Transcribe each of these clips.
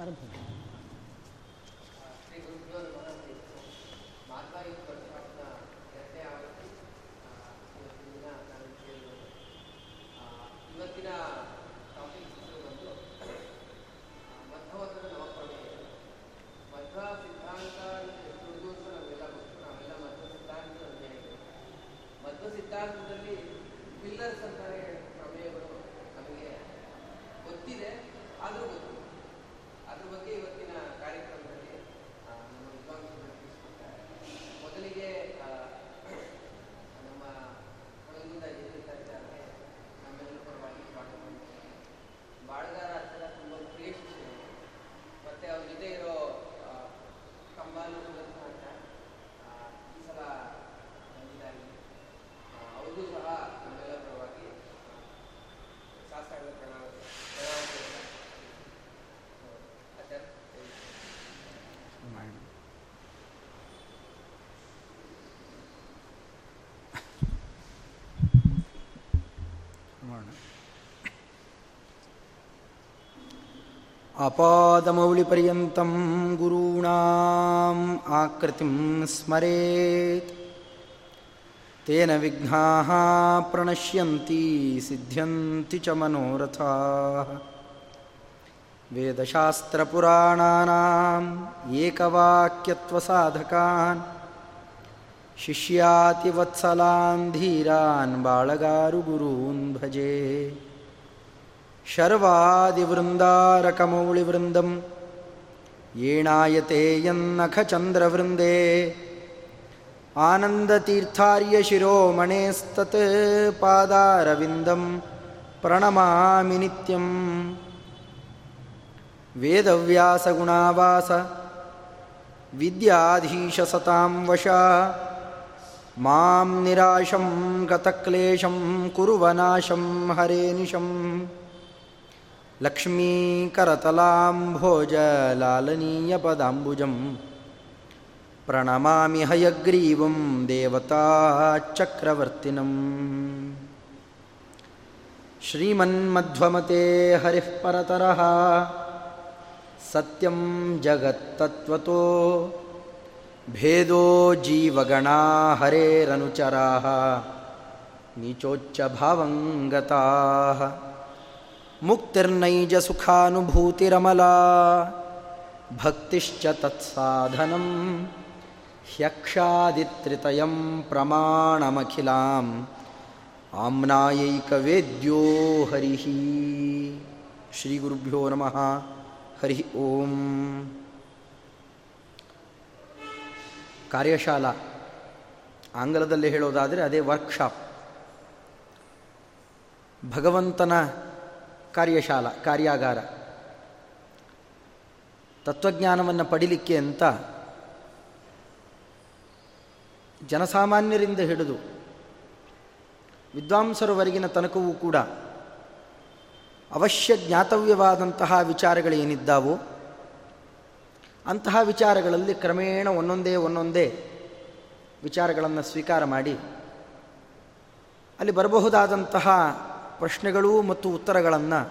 ಆರಂಭ ಶ್ರೀ ಗುರುಭ್ಯೋ ನಮಃ ಶ್ರೀ ಮಾಧ್ವಾಯುಕ್ತ ಪ್ರತಿಪಾಠದ ಎರಡನೇ ಆವೃತ್ತಿ ಆ, ಇವತ್ತಿನ ದಿನ ನಾನು ಕೇಳಿರೋದು ಆ, ಇವತ್ತಿನ ಟಾಪಿಕ್ ಬಂದು ಆ, ಮಧ್ವಮತದ ನವಪ್ರಮೇಯ ಮಧ್ವ ಸಿದ್ಧಾಂತ ಅಂತ ಎಷ್ಟು ದಿವಸ ನಾವೆಲ್ಲ ಗೊತ್ತು ನಾವೆಲ್ಲ ಮಧ್ವ ಸಿದ್ಧಾಂತ ಅಂತ ಹೇಳಿದ್ದೇವೆ ಮಧ್ವ ಸಿದ್ಧಾಂತದಲ್ಲಿ ಪಿಲ್ಲರ್ಸ್ ಅಂತಾರೆ ಪ್ರಮೇಯಗಳು ನಮಗೆ ಗೊತ್ತಿದೆ ಆದರೂ ಗೊತ್ತಿಲ್ಲ ಅದ್ರ ಬಗ್ಗೆ ಇವತ್ತಿನ ಕಾರ್ಯಕ್ರಮದಲ್ಲಿ ಆ, ನಮ್ಮ ವಿದ್ವಾಂಸರು ತಿಳಿಸ್ಕೊಡ್ತಾರೆ ಮೊದಲಿಗೆ ಆ, ನಮ್ಮ ಕೊಳಗಿಂದ ಜಯಲಲಿತಾಚಾರ್ಯ ನಮ್ಮೆಲ್ಲರ ಪರವಾಗಿ ಸ್ವಾಗತ ಮಾಡ್ತಾರೆ ಬಾಳಗಾರ ಅಕ್ಷರ ತುಂಬ ಪ್ರಿಯ ಶಿಕ್ಷಕರು ಮತ್ತೆ ಅವ್ರ ಜೊತೆ ಇರೋ ಆ, ಕಂಬಾಲು ಅಂತ ಈ ಸಲ ಬಂದಿದ್ದಾರೆ ಆ, ಅವ್ರಿಗೂ ಸಹ ನಮ್ಮೆಲ್ಲರ ಪರವಾಗಿ ಶಾಸ್ತ್ರಾಂಗ ಪ್ರಣಾಮ ಪ್ರಣಾಮ ಆಚಾರ್ಯ ಗುರುಣಾಂ ಆಕೃತಿಂ ಸ್ಮರೇತ್ ತೇನ ವಿಘ್ನಾಃ ಪ್ರಣಶ್ಯಂತಿ ಸಿದ್ಧ್ಯಂತಿ ಚ ಮನೋರಥಾಃ ವೇದಶಾಸ್ತ್ರಪುರಾಣಾನಾಂ ಏಕವಾಕ್ಯತ್ವಸಾಧಕಾನ್ ಶಿಷ್ಯಾತಿವತ್ಸಲಾನ್ ಧೀರಾನ್ ಬಾಳಗಾರು ಗುರೂನ್ ಭಜೆ ಶರ್ವಾದಿವೃಂದಾರಕಮೌಳಿವೃಂದಂ. ಏಣಾಯತೆ ಯನ್ನಖಚಂದ್ರವೃಂದೇ ಆನಂದತೀರ್ಥಾರ್ಯಶಿರೋಮಣೇಸ್ತತ್ ಪಾದಾರವಿಂದಂ ಪ್ರಣಮಾಮಿ ನಿತ್ಯಂ. ವೇದವ್ಯಾಸಗುಣಾವಾಸ ವಿದ್ಯಾಧೀಶಸತಾಂ ವಶ ಮಾಂ ನಿರಾಶಂ ಗತಕ್ಲೇಶಂ ಕುರುವನಾಶಂ ಹರೇ ಲಕ್ಷ್ಮೀಕರತಲಾಂಭೋಜಲಾಲನೀಯಪದಾಂಬುಜಂ ಪ್ರಣಮಾಮಿ ಹಯಗ್ರೀವಂ ದೇವತಾಚಕ್ರವರ್ತಿನಂ ಶ್ರೀಮನ್ಮಧ್ವಮತೆ ಹರಿಃ ಪರತರಃ ಸತ್ಯಂ ಜಗತ್ತತ್ವತೋ ಭೇದೋ ಜೀವಗಣಾ ಹರೇರನುಚರಾः ನೀಚೋಚ್ಚಭಾವಂಗತಾः ಮುಕ್ತಿರ್ನೈಜ ಸುಖಾನುಭೂತಿರಮಲಾ. ಭಕ್ತಿಶ್ಚ ತತ್ಸಾಧನಂ ಹ್ಯಕ್ಷಾದಿತ್ರಿತಯಂ ಪ್ರಮಾಣಮಖಿಲಾಂ ಆಮ್ನಾಯೈಕವೇದ್ಯೋ हरिः ಗುರುಭ್ಯೋ ನಮಃ. ಹರಿ ಓಂ. ಕಾರ್ಯಶಾಲಾ. ಆಂಗ್ಲದಲ್ಲಿ ಹೇಳೋದಾದರೆ ಅದೇ ವರ್ಕ್ಶಾಪ್ ಭಗವಂತನ ಕಾರ್ಯಶಾಲಾ, ಕಾರ್ಯಾಗಾರ. ತತ್ವಜ್ಞಾನವನ್ನು ಪಡಿಲಿಕ್ಕೆ ಅಂತ ಜನಸಾಮಾನ್ಯರಿಂದ ಹಿಡಿದು ವಿದ್ವಾಂಸರವರೆಗಿನ ತನಕವೂ ಕೂಡ ಅವಶ್ಯ ಜ್ಞಾತವ್ಯವಾದಂತಹ ವಿಚಾರಗಳೇನಿದ್ದಾವೋ ಅಂತಹ ವಿಚಾರಗಳಲ್ಲಿ ಕ್ರಮೇಣ ಒಂದೊಂದೇ ಒಂದೊಂದೇ ವಿಚಾರಗಳನ್ನು ಸ್ವೀಕಾರ ಮಾಡಿ ಅಲ್ಲಿ ಬರಬಹುದಾದಂತಹ ಪ್ರಶ್ನೆಗಳು ಮತ್ತು ಉತ್ತರಗಳನ್ನು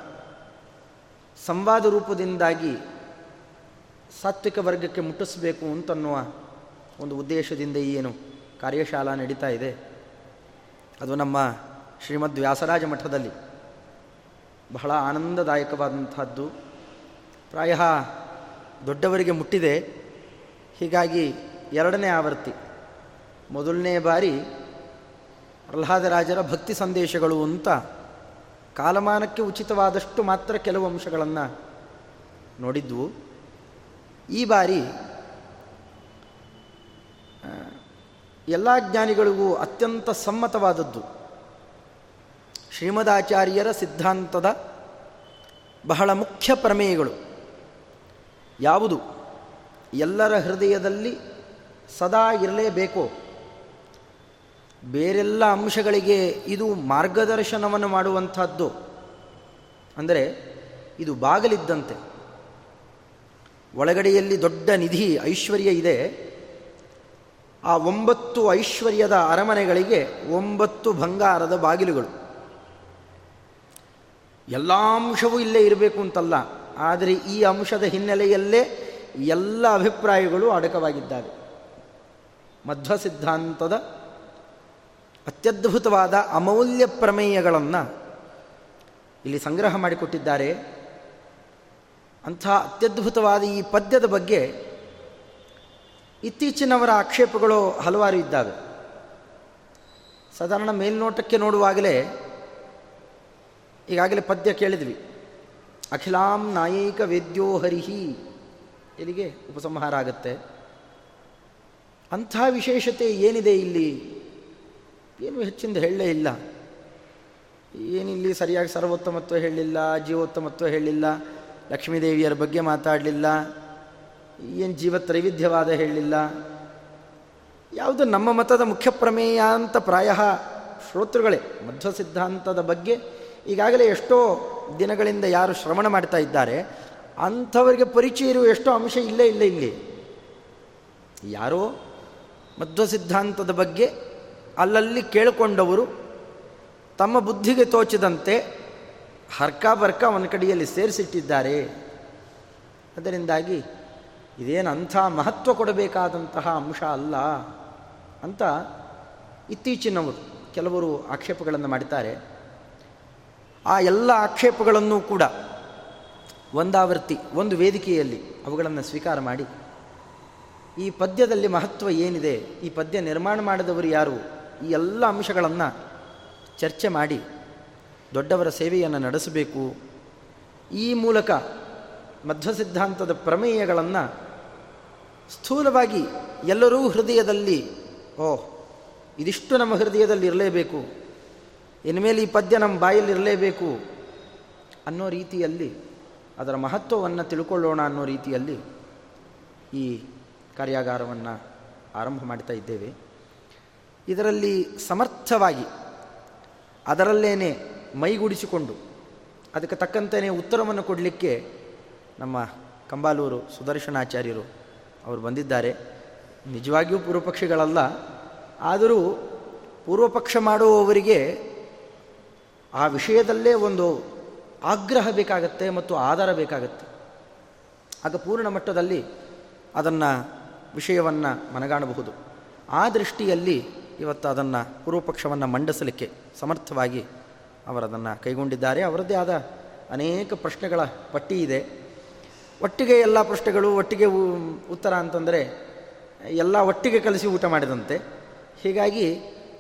ಸಂವಾದ ರೂಪದಿಂದಾಗಿ ಸಾತ್ವಿಕ ವರ್ಗಕ್ಕೆ ಮುಟ್ಟಿಸಬೇಕು ಅಂತನ್ನುವ ಒಂದು ಉದ್ದೇಶದಿಂದ ಏನು ಕಾರ್ಯಶಾಲಾ ನಡೀತಾ ಇದೆ. ಅದು ನಮ್ಮ ಶ್ರೀಮದ್ ವ್ಯಾಸರಾಜ ಮಠದಲ್ಲಿ ಬಹಳ ಆನಂದದಾಯಕವಾದಂಥದ್ದು. ಪ್ರಾಯ ದೊಡ್ಡವರಿಗೆ ಮುಟ್ಟಿದೆ. ಹೀಗಾಗಿ ಎರಡನೇ ಆವೃತ್ತಿ, ಮೊದಲನೇ ಬಾರಿ ಪ್ರಹ್ಲಾದರಾಜರ ಭಕ್ತಿ ಸಂದೇಶಗಳು ಅಂತ ಕಾಲಮಾನಕ್ಕೆ ಉಚಿತವಾದಷ್ಟು ಮಾತ್ರ ಕೆಲವು ಅಂಶಗಳನ್ನು ನೋಡಿದ್ವು. ಈ ಬಾರಿ ಎಲ್ಲ ಜ್ಞಾನಿಗಳಿಗೂ ಅತ್ಯಂತ ಸಮ್ಮತವಾದದ್ದು ಶ್ರೀಮದಾಚಾರ್ಯರ ಸಿದ್ಧಾಂತದ ಬಹಳ ಮುಖ್ಯ ಪ್ರಮೇಯಗಳು. ಯಾವುದು? ಎಲ್ಲರ ಹೃದಯದಲ್ಲಿ ಸದಾ ಇರಲೇಬೇಕೋ? ಬೇರೆಲ್ಲ ಅಂಶಗಳಿಗೆ ಇದು ಮಾರ್ಗದರ್ಶನವನ್ನು ಮಾಡುವಂಥದ್ದು. ಅಂದರೆ ಇದು ಬಾಗಲಿದ್ದಂತೆ. ಒಳಗಡೆಯಲ್ಲಿ ದೊಡ್ಡ ನಿಧಿ, ಐಶ್ವರ್ಯ ಇದೆ. ಆ ಒಂಬತ್ತು ಐಶ್ವರ್ಯದ ಅರಮನೆಗಳಿಗೆ ಒಂಬತ್ತು ಬಂಗಾರದ ಬಾಗಿಲುಗಳು. ಎಲ್ಲ ಅಂಶವೂ ಇಲ್ಲೇ ಇರಬೇಕು ಅಂತಲ್ಲ. ಆದರೆ ಈ ಅಂಶದ ಹಿನ್ನೆಲೆಯಲ್ಲೇ ಎಲ್ಲ ಅಭಿಪ್ರಾಯಗಳು ಅಡಕವಾಗಿದ್ದಾವೆ. ಮಧ್ವ ಸಿದ್ಧಾಂತದ ಅತ್ಯದ್ಭುತವಾದ ಅಮೌಲ್ಯ ಪ್ರಮೇಯಗಳನ್ನು ಇಲ್ಲಿ ಸಂಗ್ರಹ ಮಾಡಿಕೊಟ್ಟಿದ್ದಾರೆ. ಅಂಥ ಅತ್ಯದ್ಭುತವಾದ ಈ ಪದ್ಯದ ಬಗ್ಗೆ ಇತ್ತೀಚಿನವರ ಆಕ್ಷೇಪಗಳು ಹಲವಾರು ಇದ್ದಾವೆ. ಸಾಧಾರಣ ಮೇಲ್ನೋಟಕ್ಕೆ ನೋಡುವಾಗಲೇ ಈಗಾಗಲೇ ಪದ್ಯ ಕೇಳಿದ್ವಿ. ಅಖಿಲಾಂ ನಾಯೈಕ ವೇದ್ಯೋ ಹರಿಹಿ ಇಲ್ಲಿಗೆ ಉಪಸಂಹಾರ ಆಗುತ್ತೆ? ಅಂಥ ವಿಶೇಷತೆ ಏನಿದೆ ಇಲ್ಲಿ? ಏನು ಹೆಚ್ಚಿಂದ ಹೇಳಲೇ ಇಲ್ಲ. ಏನಿಲ್ಲಿ ಸರಿಯಾಗಿ ಸರ್ವೋತ್ತಮತ್ವ ಹೇಳಲಿಲ್ಲ, ಜೀವೋತ್ತಮತ್ವ ಹೇಳಿಲ್ಲ ಲಕ್ಷ್ಮೀದೇವಿಯರ ಬಗ್ಗೆ ಮಾತಾಡಲಿಲ್ಲ, ಏನು ಜೀವ ತ್ರೈವಿಧ್ಯವಾದ ಹೇಳಲಿಲ್ಲ. ಯಾವುದು ನಮ್ಮ ಮತದ ಮುಖ್ಯ ಪ್ರಮೇಯ ಅಂತ ಪ್ರಾಯ ಶ್ರೋತೃಗಳೇ, ಮಧ್ವ ಸಿದ್ಧಾಂತದ ಬಗ್ಗೆ ಈಗಾಗಲೇ ಎಷ್ಟೋ ದಿನಗಳಿಂದ ಯಾರು ಶ್ರವಣ ಮಾಡ್ತಾ ಇದ್ದಾರೆ, ಅಂಥವರಿಗೆ ಪರಿಚಯ ಇರುವ ಎಷ್ಟೋ ಅಂಶ ಇಲ್ಲೇ, ಇಲ್ಲ, ಇಲ್ಲಿ. ಯಾರೋ ಮಧ್ವ ಸಿದ್ಧಾಂತದ ಬಗ್ಗೆ ಅಲ್ಲಲ್ಲಿ ಕೇಳಿಕೊಂಡವರು ತಮ್ಮ ಬುದ್ಧಿಗೆ ತೋಚಿದಂತೆ ಹರ್ಕ ಬರ್ಕ ಒಂದು ಕಡೆಯಲ್ಲಿ ಸೇರಿಸಿಟ್ಟಿದ್ದಾರೆ. ಅದರಿಂದಾಗಿ ಇದೇನು ಅಂಥ ಮಹತ್ವ ಕೊಡಬೇಕಾದಂತಹ ಅಂಶ ಅಲ್ಲ ಅಂತ ಇತ್ತೀಚಿನವರು ಕೆಲವರು ಆಕ್ಷೇಪಗಳನ್ನು ಮಾಡ್ತಾರೆ ಆ ಎಲ್ಲ ಆಕ್ಷೇಪಗಳನ್ನು ಕೂಡ ಒಂದಾವೃತ್ತಿ, ಒಂದು ವೇದಿಕೆಯಲ್ಲಿ ಅವುಗಳನ್ನು ಸ್ವೀಕಾರ ಮಾಡಿ ಈ ಪದ್ಯದಲ್ಲಿ ಮಹತ್ವ ಏನಿದೆ, ಈ ಪದ್ಯ ನಿರ್ಮಾಣ ಮಾಡಿದವರು ಯಾರು? ಈ ಎಲ್ಲ ಅಂಶಗಳನ್ನು ಚರ್ಚೆ ಮಾಡಿ ದೊಡ್ಡವರ ಸೇವೆಯನ್ನು ನಡೆಸಬೇಕು. ಈ ಮೂಲಕ ಮಧ್ವ ಸಿದ್ಧಾಂತದ ಪ್ರಮೇಯಗಳನ್ನು ಸ್ಥೂಲವಾಗಿ ಎಲ್ಲರೂ ಹೃದಯದಲ್ಲಿ, ಓಹ್, ಇದಿಷ್ಟು ನಮ್ಮ ಹೃದಯದಲ್ಲಿ ಇರಲೇಬೇಕು ಇನ್ಮೇಲೆ ಈ ಪದ್ಯ ನಮ್ಮ ಬಾಯಲ್ಲಿ ಇರಲೇಬೇಕು ಅನ್ನೋ ರೀತಿಯಲ್ಲಿ, ಅದರ ಮಹತ್ವವನ್ನು ತಿಳ್ಕೊಳ್ಳೋಣ ಅನ್ನೋ ರೀತಿಯಲ್ಲಿ ಈ ಕಾರ್ಯಾಗಾರವನ್ನು ಆರಂಭ ಮಾಡ್ತಾ ಇದ್ದೇವೆ. ಇದರಲ್ಲಿ ಸಮರ್ಥವಾಗಿ, ಅದರಲ್ಲೇನೆ ಮೈಗೂಡಿಸಿಕೊಂಡು, ಅದಕ್ಕೆ ತಕ್ಕಂತೆಯೇ ಉತ್ತರವನ್ನು ಕೊಡಲಿಕ್ಕೆ ನಮ್ಮ ಕಂಬಾಲೂರು ಸುದರ್ಶನಾಚಾರ್ಯರು ಅವರು ಬಂದಿದ್ದಾರೆ. ನಿಜವಾಗಿಯೂ ಪೂರ್ವಪಕ್ಷಿಗಳಲ್ಲ, ಆದರೂ ಪೂರ್ವಪಕ್ಷ ಮಾಡುವವರಿಗೆ ಆ ವಿಷಯದಲ್ಲೇ ಒಂದು ಆಗ್ರಹ ಬೇಕಾಗತ್ತೆ ಮತ್ತು ಆಧಾರ ಬೇಕಾಗತ್ತೆ. ಆಗ ಪೂರ್ಣ ಮಟ್ಟದಲ್ಲಿ ಅದನ್ನು ವಿಷಯವನ್ನು ಮನಗಾಣಬಹುದು. ಆ ದೃಷ್ಟಿಯಲ್ಲಿ ಇವತ್ತು ಅದನ್ನು ಪೂರ್ವಪಕ್ಷವನ್ನು ಮಂಡಿಸಲಿಕ್ಕೆ ಸಮರ್ಥವಾಗಿ ಅವರದನ್ನು ಕೈಗೊಂಡಿದ್ದಾರೆ. ಅವರದ್ದೇ ಆದ ಅನೇಕ ಪ್ರಶ್ನೆಗಳ ಪಟ್ಟಿ ಇದೆ. ಒಟ್ಟಿಗೆ ಎಲ್ಲ ಪ್ರಶ್ನೆಗಳು, ಒಟ್ಟಿಗೆ ಉತ್ತರ ಅಂತಂದರೆ ಎಲ್ಲ ಒಟ್ಟಿಗೆ ಕಲಿಸಿ ಊಟ ಮಾಡಿದಂತೆ. ಹೀಗಾಗಿ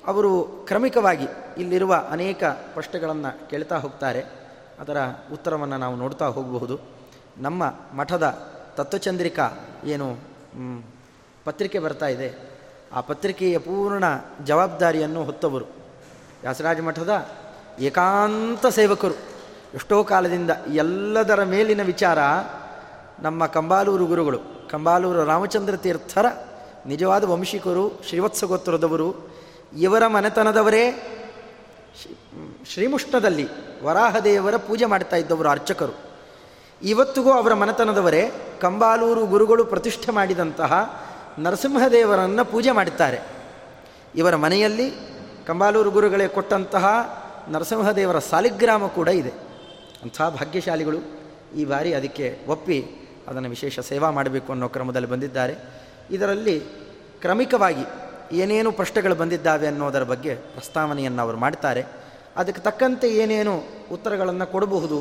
ಅವರು ಕ್ರಮಿಕವಾಗಿ ಇಲ್ಲಿರುವ ಅನೇಕ ಪ್ರಶ್ನೆಗಳನ್ನು ಕೇಳ್ತಾ ಹೋಗ್ತಾರೆ. ಅದರ ಉತ್ತರವನ್ನು ನಾವು ನೋಡ್ತಾ ಹೋಗಬಹುದು. ನಮ್ಮ ಮಠದ ತತ್ವಚಂದ್ರಿಕಾ ಏನು ಪತ್ರಿಕೆ ಬರ್ತಾ ಇದೆ. ಆ ಪತ್ರಿಕೆಯ ಪೂರ್ಣ ಜವಾಬ್ದಾರಿಯನ್ನು ಹೊತ್ತವರು. ವ್ಯಾಸರಾಜ ಮಠದ ಏಕಾಂತ ಸೇವಕರು. ಎಷ್ಟೋ ಕಾಲದಿಂದ ಎಲ್ಲದರ ಮೇಲಿನ ವಿಚಾರ ನಮ್ಮ ಕಂಬಾಲೂರು ಗುರುಗಳು, ಕಂಬಾಲೂರು ರಾಮಚಂದ್ರ ತೀರ್ಥರ ನಿಜವಾದ ವಂಶಿಕರು ಶ್ರೀವತ್ಸ ಗೋತ್ರದವರು ಇವರ ಮನೆತನದವರೇ ಶ್ರೀಮುಷ್ಣದಲ್ಲಿ ವರಾಹದೇವರ ಪೂಜೆ ಮಾಡ್ತಾ ಇದ್ದವರು ಅರ್ಚಕರು. ಇವತ್ತಿಗೂ ಅವರ ಮನೆತನದವರೇ ಕಂಬಾಲೂರು ಗುರುಗಳು ಪ್ರತಿಷ್ಠೆ ಮಾಡಿದಂತಹ ನರಸಿಂಹದೇವರನ್ನು ಪೂಜೆ ಮಾಡುತ್ತಾರೆ ಇವರ ಮನೆಯಲ್ಲಿ ಕಂಬಾಲೂರು ಗುರುಗಳೇ ಕೊಟ್ಟಂತಹ ನರಸಿಂಹದೇವರ ಸಾಲಿಗ್ರಾಮ ಕೂಡ ಇದೆ. ಅಂಥ ಭಾಗ್ಯಶಾಲಿಗಳು ಈ ಬಾರಿ ಅದಕ್ಕೆ ಒಪ್ಪಿ ಅದನ್ನು ವಿಶೇಷ ಸೇವಾ ಮಾಡಬೇಕು ಅನ್ನೋ ಕ್ರಮದಲ್ಲಿ ಬಂದಿದ್ದಾರೆ. ಇದರಲ್ಲಿ ಕ್ರಮಿಕವಾಗಿ ಏನೇನು ಪ್ರಶ್ನೆಗಳು ಬಂದಿದ್ದಾವೆ ಅನ್ನೋದರ ಬಗ್ಗೆ ಪ್ರಸ್ತಾವನೆಯನ್ನು ಅವರು ಮಾಡ್ತಾರೆ. ಅದಕ್ಕೆ ತಕ್ಕಂತೆ ಏನೇನು ಉತ್ತರಗಳನ್ನು ಕೊಡಬಹುದು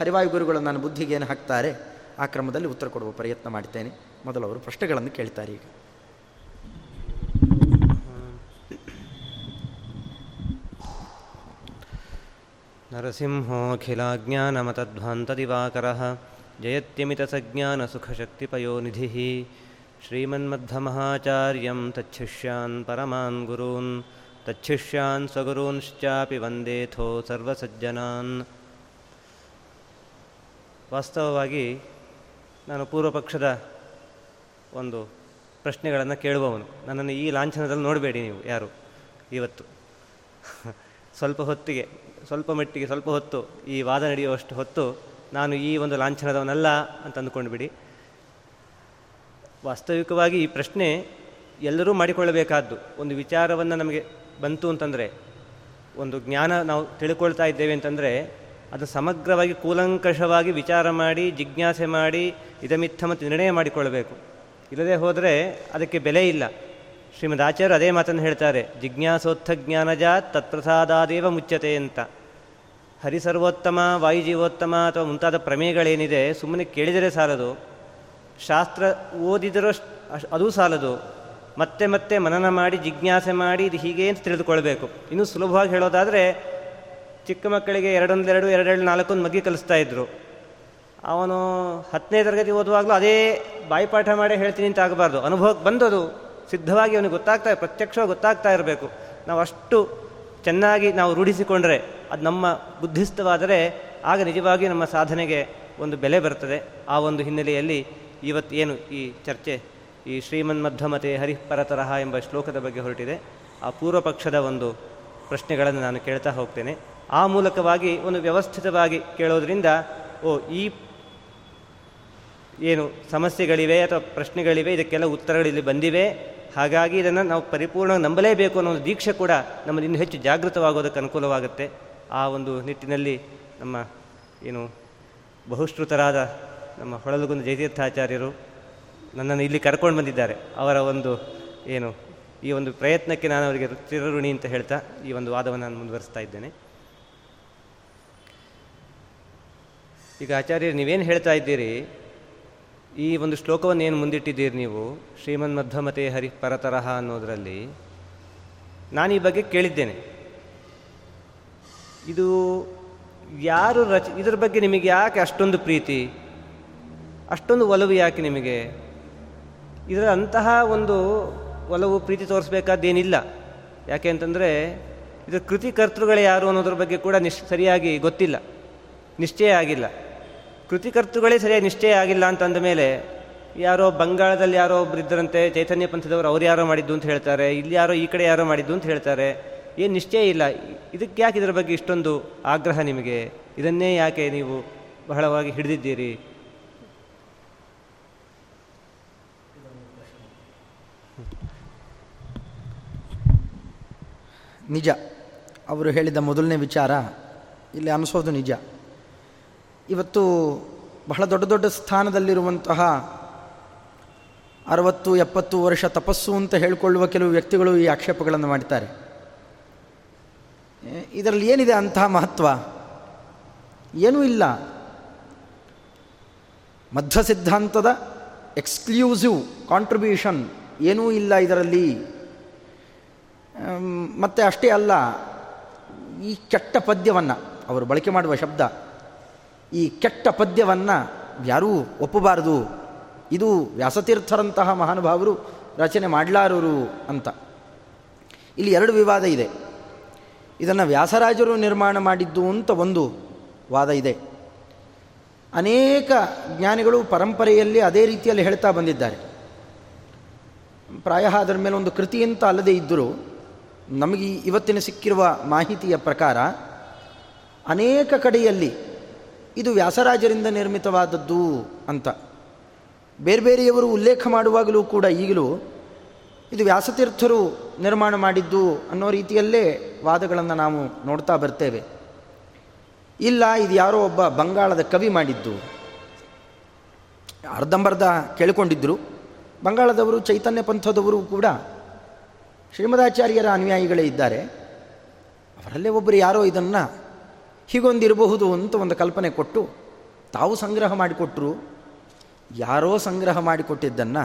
ಹರಿವಾಯು ಗುರುಗಳು ನನ್ನ ಬುದ್ಧಿಗೆ ಏನು ಹಾಕ್ತಾರೆ, ಆ ಕ್ರಮದಲ್ಲಿ ಉತ್ತರ ಕೊಡುವ ಪ್ರಯತ್ನ ಮಾಡ್ತೇನೆ. ಮೊದಲವರು ಪ್ರಶ್ನೆಗಳನ್ನು ಕೇಳ್ತಾರೆ ನರಸಿಂಹೋಖಿಲಾಜ್ಞಾನ ಮತದ್ವಾಂತದಿವಾಕರಃ ಜಯತ್ಯಮಿತಸಜ್ಞಾನ ಸುಖಶಕ್ತಿಪಯೋ ನಿಧಿಹೀ ಶ್ರೀಮನ್ಮದ್ಧಮಹಾಚಾರ್ಯಂ ತಚ್ಛಿಷ್ಯಾನ್ ಪರಮಾನ್ ಗುರೂನ್ ತಚ್ಛಿಷ್ಯಾನ್ ಸಗುರೂಶ್ಚ್ಯಾಪಿ ವಂದೇ ಥೋ ಸರ್ವಸಜ್ಜನಾನ್. ವಾಸ್ತವವಾಗಿ ನಾನು ಪೂರ್ವಪಕ್ಷದ ಒಂದು ಪ್ರಶ್ನೆಗಳನ್ನು ಕೇಳುವವನು. ನನ್ನನ್ನು ಈ ಲಾಂಛನದಲ್ಲಿ ನೋಡಬೇಡಿ ನೀವು, ಯಾರು? ಇವತ್ತು. ಸ್ವಲ್ಪ ಹೊತ್ತಿಗೆ, ಸ್ವಲ್ಪ ಮಟ್ಟಿಗೆ, ಸ್ವಲ್ಪ ಹೊತ್ತು, ಈ ವಾದ ನಡೆಯುವಷ್ಟು ಹೊತ್ತು ನಾನು ಈ ಒಂದು ಲಾಂಛನದವನಲ್ಲ ಅಂತ ಅಂದುಕೊಂಡ್ಬಿಡಿ ವಾಸ್ತವಿಕವಾಗಿ ಈ ಪ್ರಶ್ನೆ ಎಲ್ಲರೂ ಮಾಡಿಕೊಳ್ಳಬೇಕಾದ್ದು, ಒಂದು ವಿಚಾರವನ್ನು ನಮಗೆ ಬಂತು ಅಂತಂದರೆ, ಒಂದು ಜ್ಞಾನ ನಾವು ತಿಳ್ಕೊಳ್ತಾ ಇದ್ದೇವೆ ಅಂತಂದರೆ, ಅದು ಸಮಗ್ರವಾಗಿ ಕೂಲಂಕಷವಾಗಿ ವಿಚಾರ ಮಾಡಿ, ಜಿಜ್ಞಾಸೆ ಮಾಡಿ, ಇದಮಿತ್ತ ಮತ್ತು ನಿರ್ಣಯ ಮಾಡಿಕೊಳ್ಳಬೇಕು. ಇಲ್ಲದೆ ಹೋದರೆ ಅದಕ್ಕೆ ಬೆಲೆ ಇಲ್ಲ. ಶ್ರೀಮದ್ ಆಚಾರ್ಯರು ಅದೇ ಮಾತನ್ನು ಹೇಳ್ತಾರೆ ಜಿಜ್ಞಾಸೋತ್ಥ ಜ್ಞಾನಜ ತತ್ಪ್ರಸಾದಾದೇವ ಮುಚ್ಚತೆ ಅಂತ. ಹರಿಸರ್ವೋತ್ತಮ, ವಾಯುಜೀವೋತ್ತಮ ಅಥವಾ ಮುಂತಾದ ಪ್ರಮೇಯಗಳೇನಿದೆ, ಸುಮ್ಮನೆ ಕೇಳಿದರೆ ಸಾಲದು, ಶಾಸ್ತ್ರ ಓದಿದರೂ ಅದೂ ಸಾಲದು. ಮತ್ತೆ ಮತ್ತೆ ಮನನ ಮಾಡಿ, ಜಿಜ್ಞಾಸೆ ಮಾಡಿ, ಇದು ಹೀಗೆ ಅಂತ ತಿಳಿದುಕೊಳ್ಬೇಕು. ಇನ್ನೂ ಸುಲಭವಾಗಿ ಹೇಳೋದಾದರೆ, ಚಿಕ್ಕ ಮಕ್ಕಳಿಗೆ ಎರಡೊಂದೆರಡು, ಎರಡೆರಡು ನಾಲ್ಕೊಂದು ಮಗ್ಗಿ ಕಲಿಸ್ತಾ ಇದ್ರು. ಅವನು ಹತ್ತನೇ ತರಗತಿ ಓದುವಾಗಲೂ ಅದೇ ಬಾಯಿಪಾಠ ಮಾಡೇ ಹೇಳ್ತೀನಿ ಅಂತ ಆಗಬಾರ್ದು. ಅನುಭವಕ್ಕೆ ಬಂದದು ಸಿದ್ಧವಾಗಿ ಅವನಿಗೆ ಗೊತ್ತಾಗ್ತಾ, ಪ್ರತ್ಯಕ್ಷವಾಗಿ ಗೊತ್ತಾಗ್ತಾ ಇರಬೇಕು. ನಾವು ಅಷ್ಟು ಚೆನ್ನಾಗಿ ನಾವು ರೂಢಿಸಿಕೊಂಡ್ರೆ ಅದು ನಮ್ಮ ಬುದ್ಧಿಸ್ತವಾದರೆ ಆಗ ನಿಜವಾಗಿ ನಮ್ಮ ಸಾಧನೆಗೆ ಒಂದು ಬೆಲೆ ಬರ್ತದೆ. ಆ ಒಂದು ಹಿನ್ನೆಲೆಯಲ್ಲಿ ಇವತ್ತು ಏನು ಈ ಚರ್ಚೆ, ಈ ಶ್ರೀಮನ್ಮಧ್ವಮತೆ ಹರಿಪರತರಹ ಎಂಬ ಶ್ಲೋಕದ ಬಗ್ಗೆ ಹೊರಟಿದೆ. ಆ ಪೂರ್ವ ಪಕ್ಷದ ಒಂದು ಪ್ರಶ್ನೆಗಳನ್ನು ನಾನು ಕೇಳ್ತಾ ಹೋಗ್ತೇನೆ. ಆ ಮೂಲಕವಾಗಿ ಒಂದು ವ್ಯವಸ್ಥಿತವಾಗಿ ಕೇಳೋದ್ರಿಂದ, ಓ, ಈ ಏನು ಸಮಸ್ಯೆಗಳಿವೆ ಅಥವಾ ಪ್ರಶ್ನೆಗಳಿವೆ, ಇದಕ್ಕೆಲ್ಲ ಉತ್ತರಗಳಿಲ್ಲಿ ಬಂದಿವೆ. ಹಾಗಾಗಿ ಇದನ್ನು ನಾವು ಪರಿಪೂರ್ಣ ನಂಬಲೇಬೇಕು ಅನ್ನೋ ಒಂದು ದೀಕ್ಷೆ ಕೂಡ ನಮ್ಮಲ್ಲಿ ಇನ್ನೂ ಹೆಚ್ಚು ಜಾಗೃತವಾಗೋದಕ್ಕೆ ಅನುಕೂಲವಾಗುತ್ತೆ. ಆ ಒಂದು ನಿಟ್ಟಿನಲ್ಲಿ ನಮ್ಮ ಏನು ಬಹುಶ್ರುತರಾದ ನಮ್ಮ ಹೊಳಲುಗುಂದ ಜಯತೀರ್ಥಾಚಾರ್ಯರು ನನ್ನನ್ನು ಇಲ್ಲಿ ಕರ್ಕೊಂಡು ಬಂದಿದ್ದಾರೆ. ಅವರ ಒಂದು ಏನು ಈ ಒಂದು ಪ್ರಯತ್ನಕ್ಕೆ ನಾನು ಅವರಿಗೆ ಚಿರಋಣಿ ಅಂತ ಹೇಳ್ತಾ ಈ ಒಂದು ವಾದವನ್ನು ನಾನು ಮುಂದುವರಿಸ್ತಾ ಇದ್ದೇನೆ. ಈಗ ಆಚಾರ್ಯರು ನೀವೇನು ಹೇಳ್ತಾ ಇದ್ದೀರಿ? ಈ ಒಂದು ಶ್ಲೋಕವನ್ನು ಏನು ಮುಂದಿಟ್ಟಿದ್ದೀರಿ ನೀವು? ಶ್ರೀಮನ್ ಮಧ್ವಮತೆ ಹರಿ ಪರತರಹ ಅನ್ನೋದರಲ್ಲಿ ನಾನು ಈ ಬಗ್ಗೆ ಕೇಳಿದ್ದೇನೆ. ಇದು ಯಾರು ರಚ, ಇದರ ಬಗ್ಗೆ ನಿಮಗೆ ಯಾಕೆ ಅಷ್ಟೊಂದು ಪ್ರೀತಿ? ಅಷ್ಟೊಂದು ಒಲವು ಯಾಕೆ ನಿಮಗೆ? ಇದರ ಅಂತಹ ಒಂದು ಒಲವು, ಪ್ರೀತಿ ತೋರಿಸ್ಬೇಕಾದ್ದೇನಿಲ್ಲ. ಯಾಕೆ ಅಂತಂದರೆ, ಇದರ ಕೃತಿಕರ್ತೃಗಳೇ ಯಾರು ಅನ್ನೋದ್ರ ಬಗ್ಗೆ ಕೂಡ ನಿಶ್, ಸರಿಯಾಗಿ ಗೊತ್ತಿಲ್ಲ. ನಿಶ್ಚಯ ಆಗಿಲ್ಲ. ಕೃತಿಕರ್ತೃಗಳೇ ಸರಿಯಾಗಿ ನಿಶ್ಚಯ ಆಗಿಲ್ಲ ಅಂತ ಅಂದ ಮೇಲೆ ಯಾರೋ ಬಂಗಾಳದಲ್ಲಿ ಯಾರೋ ಒಬ್ರು ಇದ್ದರಂತೆ ಚೈತನ್ಯ ಪಂಥದವರು ಅವ್ರು ಯಾರೋ ಮಾಡಿದ್ದು ಅಂತ ಹೇಳ್ತಾರೆ, ಇಲ್ಲಿ ಯಾರೋ ಈ ಕಡೆ ಯಾರೋ ಮಾಡಿದ್ದು ಅಂತ ಹೇಳ್ತಾರೆ. ಏನು ನಿಶ್ಚಯ ಇಲ್ಲ. ಇದಕ್ಕೆ ಯಾಕೆ ಇದರ ಬಗ್ಗೆ ಇಷ್ಟೊಂದು ಆಗ್ರಹ ನಿಮಗೆ? ಇದನ್ನೇ ಯಾಕೆ ನೀವು ಬಹಳವಾಗಿ ಹಿಡಿದಿದ್ದೀರಿ? ನಿಜ. ಅವರು ಹೇಳಿದ ಮೊದಲನೇ ವಿಚಾರ ಇಲ್ಲಿ ಅನಿಸೋದು ನಿಜ. ಇವತ್ತು ಬಹಳ ದೊಡ್ಡ ದೊಡ್ಡ ಸ್ಥಾನದಲ್ಲಿರುವಂತಹ ಅರವತ್ತು, ಎಪ್ಪತ್ತು ವರ್ಷ ತಪಸ್ಸು ಅಂತ ಹೇಳಿಕೊಳ್ಳುವ ಕೆಲವು ವ್ಯಕ್ತಿಗಳು ಈ ಆಕ್ಷೇಪಗಳನ್ನು ಮಾಡ್ತಾರೆ ಇದರಲ್ಲಿ ಏನಿದೆ ಅಂತಹ ಮಹತ್ವ? ಏನೂ ಇಲ್ಲ. ಮಧ್ಯ ಸಿದ್ಧಾಂತದ ಎಕ್ಸ್ಕ್ಲೂಸಿವ್ ಕಾಂಟ್ರಿಬ್ಯೂಷನ್ ಏನೂ ಇಲ್ಲ ಇದರಲ್ಲಿ. ಮತ್ತು ಅಷ್ಟೇ ಅಲ್ಲ, ಈ ಕೆಟ್ಟ ಪದ್ಯವನ್ನು, ಅವರು ಬಳಕೆ ಮಾಡುವ ಶಬ್ದ ಈ ಕೆಟ್ಟ ಪದ್ಯವನ್ನು ಯಾರೂ ಒಪ್ಪಬಾರದು. ಇದು ವ್ಯಾಸತೀರ್ಥರಂತಹ ಮಹಾನುಭಾವರು ರಚನೆ ಮಾಡಲಾರರು ಅಂತ. ಇಲ್ಲಿ ಎರಡು ವಿವಾದ ಇದೆ. ಇದನ್ನು ವ್ಯಾಸರಾಜರು ನಿರ್ಮಾಣ ಮಾಡಿದ್ದು ಅಂತ ಒಂದು ವಾದ ಇದೆ. ಅನೇಕ ಜ್ಞಾನಿಗಳು ಪರಂಪರೆಯಲ್ಲಿ ಅದೇ ರೀತಿಯಲ್ಲಿ ಹೇಳ್ತಾ ಬಂದಿದ್ದಾರೆ. ಪ್ರಾಯ ಅದರ ಮೇಲೆ ಒಂದು ಕೃತಿ ಅಂತ ಅಲ್ಲದೆ ಇದ್ದರೂ ನಮಗೆ ಇವತ್ತಿನ ಸಿಕ್ಕಿರುವ ಮಾಹಿತಿಯ ಪ್ರಕಾರ ಅನೇಕ ಕಡೆಯಲ್ಲಿ ಇದು ವ್ಯಾಸರಾಜರಿಂದ ನಿರ್ಮಿತವಾದದ್ದು ಅಂತ. ಬೇರೆ ಬೇರೆಯವರು ಉಲ್ಲೇಖ ಮಾಡುವಾಗಲೂ ಕೂಡ ಈಗಲೂ ಇದು ವ್ಯಾಸತೀರ್ಥರು ನಿರ್ಮಾಣ ಮಾಡಿದ್ದು ಅನ್ನೋ ರೀತಿಯಲ್ಲೇ ವಾದಗಳನ್ನು ನಾವು ನೋಡ್ತಾ ಬರ್ತೇವೆ. ಇಲ್ಲ, ಇದು ಯಾರೋ ಒಬ್ಬ ಬಂಗಾಳದ ಕವಿ ಮಾಡಿದ್ದು. ಅರ್ಧಂಬರ್ಧ ಕೇಳಿಕೊಂಡಿದ್ದರು ಬಂಗಾಳದವರು, ಚೈತನ್ಯ ಪಂಥದವರು ಕೂಡ ಶ್ರೀಮದಾಚಾರ್ಯರ ಅನುಯಾಯಿಗಳೇ ಇದ್ದಾರೆ. ಅವರಲ್ಲೇ ಒಬ್ಬರು ಯಾರೋ ಇದನ್ನು ಹೀಗೊಂದಿರಬಹುದು ಅಂತ ಒಂದು ಕಲ್ಪನೆ ಕೊಟ್ಟು ತಾವು ಸಂಗ್ರಹ ಮಾಡಿಕೊಟ್ರು, ಯಾರೋ ಸಂಗ್ರಹ ಮಾಡಿಕೊಟ್ಟಿದ್ದನ್ನು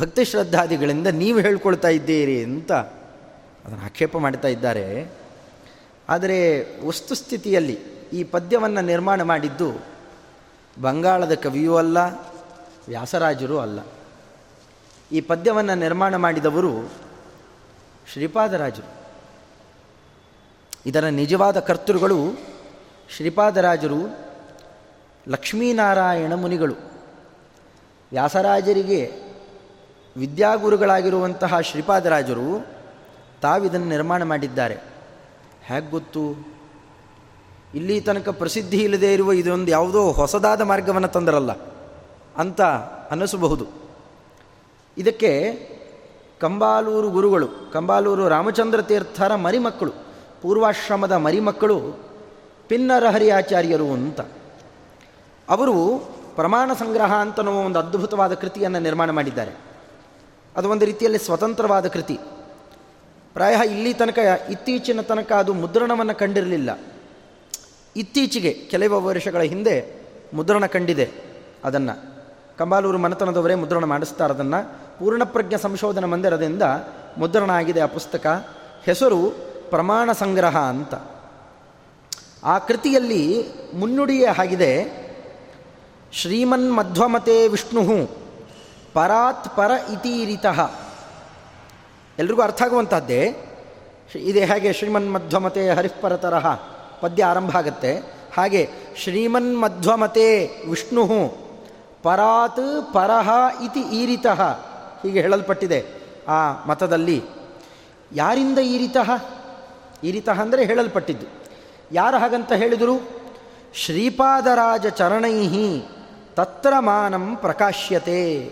ಭಕ್ತಿ ಶ್ರದ್ಧಾದಿಗಳಿಂದ ನೀವು ಹೇಳ್ಕೊಳ್ತಾ ಇದ್ದೀರಿ ಅಂತ ಅದನ್ನು ಆಕ್ಷೇಪ ಮಾಡ್ತಾ ಇದ್ದಾರೆ. ಆದರೆ ವಸ್ತುಸ್ಥಿತಿಯಲ್ಲಿ ಈ ಪದ್ಯವನ್ನು ನಿರ್ಮಾಣ ಮಾಡಿದ್ದು ಬಂಗಾಳದ ಕವಿಯೂ ಅಲ್ಲ, ವ್ಯಾಸರಾಜರೂ ಅಲ್ಲ. ಈ ಪದ್ಯವನ್ನು ನಿರ್ಮಾಣ ಮಾಡಿದವರು ಶ್ರೀಪಾದರಾಜರು. ಇದರ ನಿಜವಾದ ಕರ್ತೃಗಳು ಶ್ರೀಪಾದರಾಜರು ಲಕ್ಷ್ಮೀನಾರಾಯಣ ಮುನಿಗಳು. ವ್ಯಾಸರಾಜರಿಗೆ ವಿದ್ಯಾಗುರುಗಳಾಗಿರುವಂತಹ ಶ್ರೀಪಾದರಾಜರು ತಾವಿದನ್ನು ನಿರ್ಮಾಣ ಮಾಡಿದ್ದಾರೆ. ಹೇಗೆ ಗೊತ್ತು? ಇಲ್ಲಿ ತನಕ ಪ್ರಸಿದ್ಧಿ ಇಲ್ಲದೆ ಇರುವ ಇದೊಂದು ಯಾವುದೋ ಹೊಸದಾದ ಮಾರ್ಗವನ್ನು ತಂದರಲ್ಲ ಅಂತ ಅನ್ನಿಸಬಹುದು. ಇದಕ್ಕೆ ಕಂಬಾಲೂರು ಗುರುಗಳು, ಕಂಬಾಲೂರು ರಾಮಚಂದ್ರ ತೀರ್ಥರ ಮರಿಮಕ್ಕಳು, ಪೂರ್ವಾಶ್ರಮದ ಮರಿಮಕ್ಕಳು ಪಿನ್ನರಹರಿ ಆಚಾರ್ಯರು ಅಂತ. ಅವರು ಪ್ರಮಾಣ ಸಂಗ್ರಹ ಅಂತನೋ ಒಂದು ಅದ್ಭುತವಾದ ಕೃತಿಯನ್ನು ನಿರ್ಮಾಣ ಮಾಡಿದ್ದಾರೆ. ಅದು ಒಂದು ರೀತಿಯಲ್ಲಿ ಸ್ವತಂತ್ರವಾದ ಕೃತಿ. ಪ್ರಾಯ ಇಲ್ಲಿ ತನಕ, ಇತ್ತೀಚಿನ ತನಕ ಅದು ಮುದ್ರಣವನ್ನು ಕಂಡಿರಲಿಲ್ಲ. ಇತ್ತೀಚೆಗೆ, ಕೆಲವು ವರ್ಷಗಳ ಹಿಂದೆ ಮುದ್ರಣ ಕಂಡಿದೆ ಅದನ್ನು. ಕಂಬಾಲೂರು ಮನೆತನದವರೇ ಮುದ್ರಣ ಮಾಡಿಸ್ತಾರೆ ಅದನ್ನು. ಪೂರ್ಣಪ್ರಜ್ಞ ಸಂಶೋಧನಾ ಮಂದಿರದಿಂದ ಮುದ್ರಣ ಆಗಿದೆ ಆ ಪುಸ್ತಕ. ಹೆಸರು ಪ್ರಮಾಣ ಸಂಗ್ರಹ ಅಂತ. ಆ ಕೃತಿಯಲ್ಲಿ ಮುನ್ನುಡಿಯ ಹಾಗಿದೆ ಶ್ರೀಮನ್ ಮಧ್ವಮತೆ ವಿಷ್ಣು ಪರಾತ್ ಪರ ಇತೀರಿತಃ ಎಲ್ರಿಗೂ ಅರ್ಥ ಆಗುವಂಥದ್ದೇ ಇದೆ ಹಾಗೆ ಶ್ರೀಮನ್ ಮಧ್ವಮತೆ ಹರಿಪರತರಹ ಪದ್ಯ ಆರಂಭ ಆಗುತ್ತೆ. ಹಾಗೆ ಶ್ರೀಮನ್ ಮಧ್ವಮತೆ ವಿಷ್ಣು ಪರಾತ್ ಪರಹ ಇತಿ ಈರಿತಃ ಹೀಗೆ ಹೇಳಲ್ಪಟ್ಟಿದೆ ಆ ಮತದಲ್ಲಿ. ಯಾರಿಂದ ಈರಿತಃ ಈರಿತಃ ಅಂದರೆ ಹೇಳಲ್ಪಟ್ಟಿದ್ದು. ಯಾರು ಹಾಗಂತ ಹೇಳಿದರು? ಶ್ರೀಪಾದರಾಜ ಚರಣೈ ತತ್ರ ಮಾನಂ ಪ್ರಕಾಶ್ಯತೆ.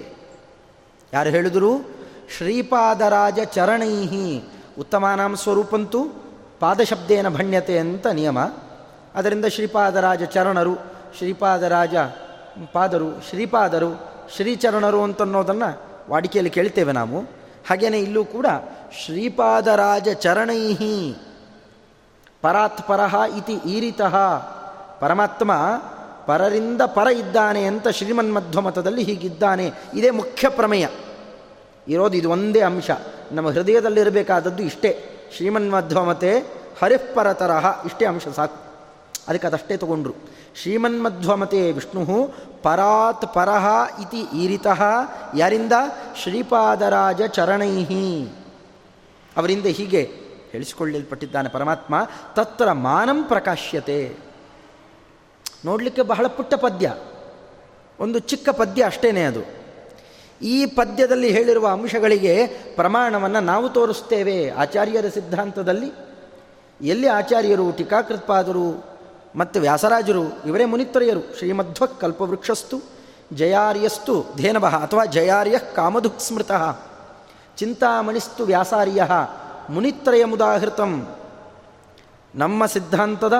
ಯಾರು ಹೇಳಿದರು? ಶ್ರೀಪಾದರಾಜ ಚರಣೈ ಉತ್ತಮಾನಾಂ ಸ್ವರೂಪಂತೂ ಪಾದಶಬ್ದೇನ ಭಣ್ಯತೆ ಅಂತ ನಿಯಮ. ಅದರಿಂದ ಶ್ರೀಪಾದರಾಜ ಚರಣರು, ಶ್ರೀಪಾದರಾಜ ಪಾದರು, ಶ್ರೀಪಾದರು, ಶ್ರೀಚರಣರು ಅಂತನ್ನೋದನ್ನು ವಾಡಿಕೆಯಲ್ಲಿ ಕೇಳ್ತೇವೆ ನಾವು. ಹಾಗೆಯೇ ಇಲ್ಲೂ ಕೂಡ ಶ್ರೀಪಾದರಾಜ ಚರಣೈ ಪರಾತ್ ಪರಹ ಇತಿ ಈರಿತಃ. ಪರಮಾತ್ಮ ಪರರಿಂದ ಪರ ಇದ್ದಾನೆ ಅಂತ ಶ್ರೀಮನ್ಮಧ್ವಮತದಲ್ಲಿ ಹೀಗಿದ್ದಾನೆ. ಇದೇ ಮುಖ್ಯ ಪ್ರಮೇಯ. ಇರೋದು ಇದು ಒಂದೇ ಅಂಶ. ನಮ್ಮ ಹೃದಯದಲ್ಲಿರಬೇಕಾದದ್ದು ಇಷ್ಟೇ. ಶ್ರೀಮನ್ಮಧ್ವಮತೆ ಹರಿಪರತರಹ ಇಷ್ಟೇ ಅಂಶ ಸಾಕು. ಅದಕ್ಕೆ ಅದಷ್ಟೇ ತಗೊಂಡ್ರು. ಶ್ರೀಮನ್ಮಧ್ವಮತೆ ವಿಷ್ಣು ಪರಾತ್ ಪರಹ ಇತಿ ಈರಿತಃ. ಯಾರಿಂದ? ಶ್ರೀಪಾದರಾಜ ಚರಣೈಹಿ. ಅವರಿಂದ ಹೀಗೆ ಹೇಳಿಸಿಕೊಳ್ಳಲ್ಪಟ್ಟಿದ್ದಾನೆ ಪರಮಾತ್ಮ, ತತ್ರ ಮಾನಂ ಪ್ರಕಾಶ್ಯತೆ. ನೋಡಲಿಕ್ಕೆ ಬಹಳ ಪುಟ್ಟ ಪದ್ಯ, ಒಂದು ಚಿಕ್ಕ ಪದ್ಯ ಅಷ್ಟೇನೆ ಅದು. ಈ ಪದ್ಯದಲ್ಲಿ ಹೇಳಿರುವ ಅಂಶಗಳಿಗೆ ಪ್ರಮಾಣವನ್ನು ನಾವು ತೋರಿಸ್ತೇವೆ. ಆಚಾರ್ಯರ ಸಿದ್ಧಾಂತದಲ್ಲಿ ಎಲ್ಲಿ ಆಚಾರ್ಯರು, ಟೀಕಾಕೃತ್ಪಾದರು ಮತ್ತು ವ್ಯಾಸರಾಜರು, ಇವರೇ ಮುನಿತ್ರಯರು ಶ್ರೀಮಧ್ವ ಕಲ್ಪವೃಕ್ಷಸ್ತು ಜಯಾರ್ಯಸ್ತು ಧೇನವಃ ಅಥವಾ ಜಯಾರ್ಯ ಕಾಮಧುಕ್ ಸ್ಮೃತಃ ಚಿಂತಾಮಣಿಸ್ತು ವ್ಯಾಸಾರ್ಯ ಮುನಿತ್ರಯ ಮುದಾಹೃತಂ ನಮ್ಮ ಸಿದ್ಧಾಂತದ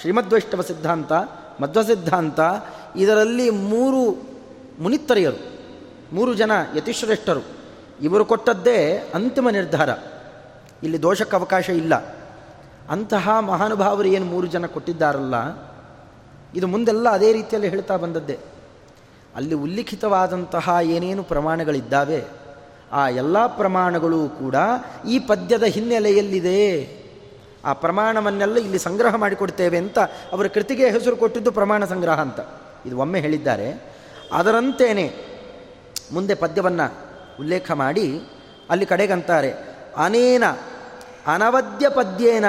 ಶ್ರೀಮದ್ವೈಷ್ಣವ ಸಿದ್ಧಾಂತ ಮಧ್ವ ಸಿದ್ಧಾಂತ ಇದರಲ್ಲಿ ಮೂರು ಮುನಿತ್ರಯರು, ಮೂರು ಜನ ಯತಿಶ್ರೇಷ್ಠರು. ಇವರು ಕೊಟ್ಟದ್ದೇ ಅಂತಿಮ ನಿರ್ಧಾರ. ಇಲ್ಲಿ ದೋಷಕ್ಕೆ ಅವಕಾಶ ಇಲ್ಲ. ಅಂತಹ ಮಹಾನುಭಾವರು ಏನು ಮೂರು ಜನ ಕೊಟ್ಟಿದ್ದಾರಲ್ಲ, ಇದು ಮುಂದೆಲ್ಲ ಅದೇ ರೀತಿಯಲ್ಲಿ ಹೇಳ್ತಾ ಬಂದದ್ದೇ. ಅಲ್ಲಿ ಉಲ್ಲಿಖಿತವಾದಂತಹ ಏನೇನು ಪ್ರಮಾಣಗಳಿದ್ದಾವೆ ಆ ಎಲ್ಲ ಪ್ರಮಾಣಗಳು ಕೂಡ ಈ ಪದ್ಯದ ಹಿನ್ನೆಲೆಯಲ್ಲಿದೆ. ಆ ಪ್ರಮಾಣವನ್ನೆಲ್ಲ ಇಲ್ಲಿ ಸಂಗ್ರಹ ಮಾಡಿಕೊಡ್ತೇವೆ ಅಂತ ಅವರ ಕೃತಿಗೆ ಹೆಸರು ಕೊಟ್ಟಿದ್ದು ಪ್ರಮಾಣ ಸಂಗ್ರಹ ಅಂತ. ಇದು ಒಮ್ಮೆ ಹೇಳಿದ್ದಾರೆ. ಅದರಂತೇನೆ ಮುಂದೆ ಪದ್ಯವನ್ನು ಉಲ್ಲೇಖ ಮಾಡಿ ಅಲ್ಲಿ ಕಡೆಗಂತಾರೆ. ಅನೇನ ಅನವದ್ಯ ಪದ್ಯೇನ.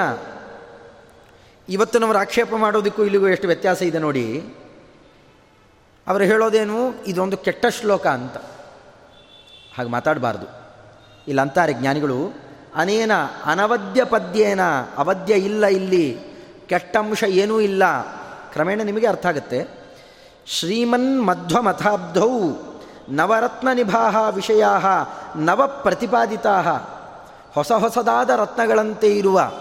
ಇವತ್ತಿನವರು ಆಕ್ಷೇಪ ಮಾಡೋದಕ್ಕೂ ಇಲ್ಲಿಗೂ ಎಷ್ಟು ವ್ಯತ್ಯಾಸ ಇದೆ ನೋಡಿ. ಅವರು ಹೇಳೋದೇನು, ಇದೊಂದು ಕೆಟ್ಟ ಶ್ಲೋಕ ಅಂತ. ಹಾಗೆ ಮಾತಾಡಬಾರ್ದು. ಇಲ್ಲ ಅಂತಾರೆ ಜ್ಞಾನಿಗಳು, ಅನೇನ ಅನವದ್ಯ ಪದ್ಯೇನ ಅವಧ್ಯ ಇಲ್ಲ ಇಲ್ಲಿ ಕೆಟ್ಟಂಶ ಏನೂ ಇಲ್ಲ. ಕ್ರಮೇಣ ನಿಮಗೆ ಅರ್ಥ ಆಗುತ್ತೆ. ಶ್ರೀಮನ್ ಮಧ್ವಮಥಾಬ್ಧೌ ನವರತ್ನ ನಿಭಾಹ ವಿಷಯ ನವ ಪ್ರತಿಪಾದಿತಾ ಹೊಸ ಹೊಸದಾದ ರತ್ನಗಳಂತೆ ಇರುವ,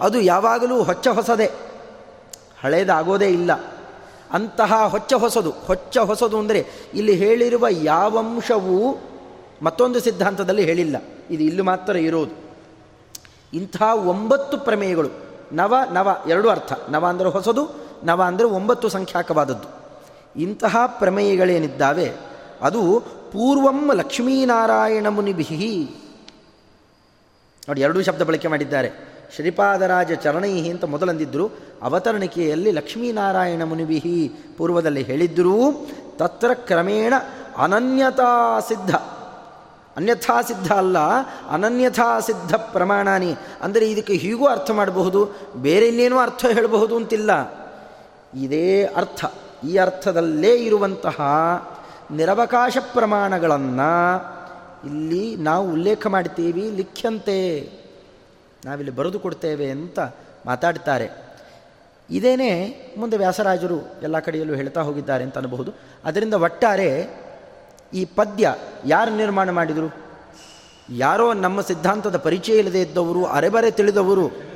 ಅದು ಯಾವಾಗಲೂ ಹೊಚ್ಚ ಹೊಸದೇ, ಹಳೇದಾಗೋದೇ ಇಲ್ಲ. ಅಂತಹ ಹೊಚ್ಚ ಹೊಸದು ಹೊಚ್ಚ ಹೊಸದು ಅಂದರೆ ಇಲ್ಲಿ ಹೇಳಿರುವ ಯಾವಂಶವೂ ಮತ್ತೊಂದು ಸಿದ್ಧಾಂತದಲ್ಲಿ ಹೇಳಿಲ್ಲ. ಇದು ಇಲ್ಲಿ ಮಾತ್ರ ಇರೋದು. ಇಂಥ ಒಂಬತ್ತು ಪ್ರಮೇಯಗಳು, ನವ ನವ, ಎರಡು ಅರ್ಥ. ನವ ಅಂದರೆ ಹೊಸದು, ನವ ಅಂದರೆ ಒಂಬತ್ತು ಸಂಖ್ಯಾಕವಾದದ್ದು. ಇಂತಹ ಪ್ರಮೇಯಗಳೇನಿದ್ದಾವೆ? ಅದು ಪೂರ್ವಂ ಲಕ್ಷ್ಮೀನಾರಾಯಣ ಮುನಿಭಿಹಿ. ನೋಡಿ, ಎರಡೂ ಶಬ್ದ ಬಳಕೆ ಮಾಡಿದ್ದಾರೆ. ಶ್ರೀಪಾದರಾಜ ಚರಣೈಹಿ ಅಂತ ಮೊದಲಂದಿದ್ದರು ಅವತರಣಿಕೆಯಲ್ಲಿ ಲಕ್ಷ್ಮೀನಾರಾಯಣ ಮುನಿಭಿಹಿ ಪೂರ್ವದಲ್ಲಿ ಹೇಳಿದ್ದರೂ, ತತ್ರ ಕ್ರಮೇಣ ಅನನ್ಯತಾ ಸಿದ್ಧ. ಅನ್ಯಥಾ ಸಿದ್ಧ ಅಲ್ಲ, ಅನನ್ಯಥಾ ಸಿದ್ಧ ಪ್ರಮಾಣಾನಿ. ಅಂದರೆ ಇದಕ್ಕೆ ಹೀಗೂ ಅರ್ಥ ಮಾಡಬಹುದು, ಬೇರೆ ಇನ್ನೇನೂ ಅರ್ಥ ಹೇಳಬಹುದು ಅಂತಿಲ್ಲ. ಇದೇ ಅರ್ಥ. ಈ ಅರ್ಥದಲ್ಲೇ ಇರುವಂತಹ ನಿರವಕಾಶ ಪ್ರಮಾಣಗಳನ್ನು ಇಲ್ಲಿ ನಾವು ಉಲ್ಲೇಖ ಮಾಡ್ತೀವಿ, ಲಿಖ್ಯಂತೆ. ನಾವಿಲ್ಲಿ ಬರೆದು ಕೊಡ್ತೇವೆ ಅಂತ ಮಾತಾಡ್ತಾರೆ. ಇದೇನೇ ಮುಂದೆ ವ್ಯಾಸರಾಜರು ಎಲ್ಲ ಕಡೆಯಲ್ಲೂ ಹೇಳ್ತಾ ಹೋಗಿದ್ದಾರೆ ಅಂತ ಅನ್ನಬಹುದು ಅದರಿಂದ ಒಟ್ಟಾರೆ ಈ ಪದ್ಯ ಯಾರು ನಿರ್ಮಾಣ ಮಾಡಿದರು? ಯಾರೋ ನಮ್ಮ ಸಿದ್ಧಾಂತದ ಪರಿಚಯ ಇಲ್ಲದೆ ಇದ್ದವರು ಅರೆಬರೆ ತಿಳಿದವರು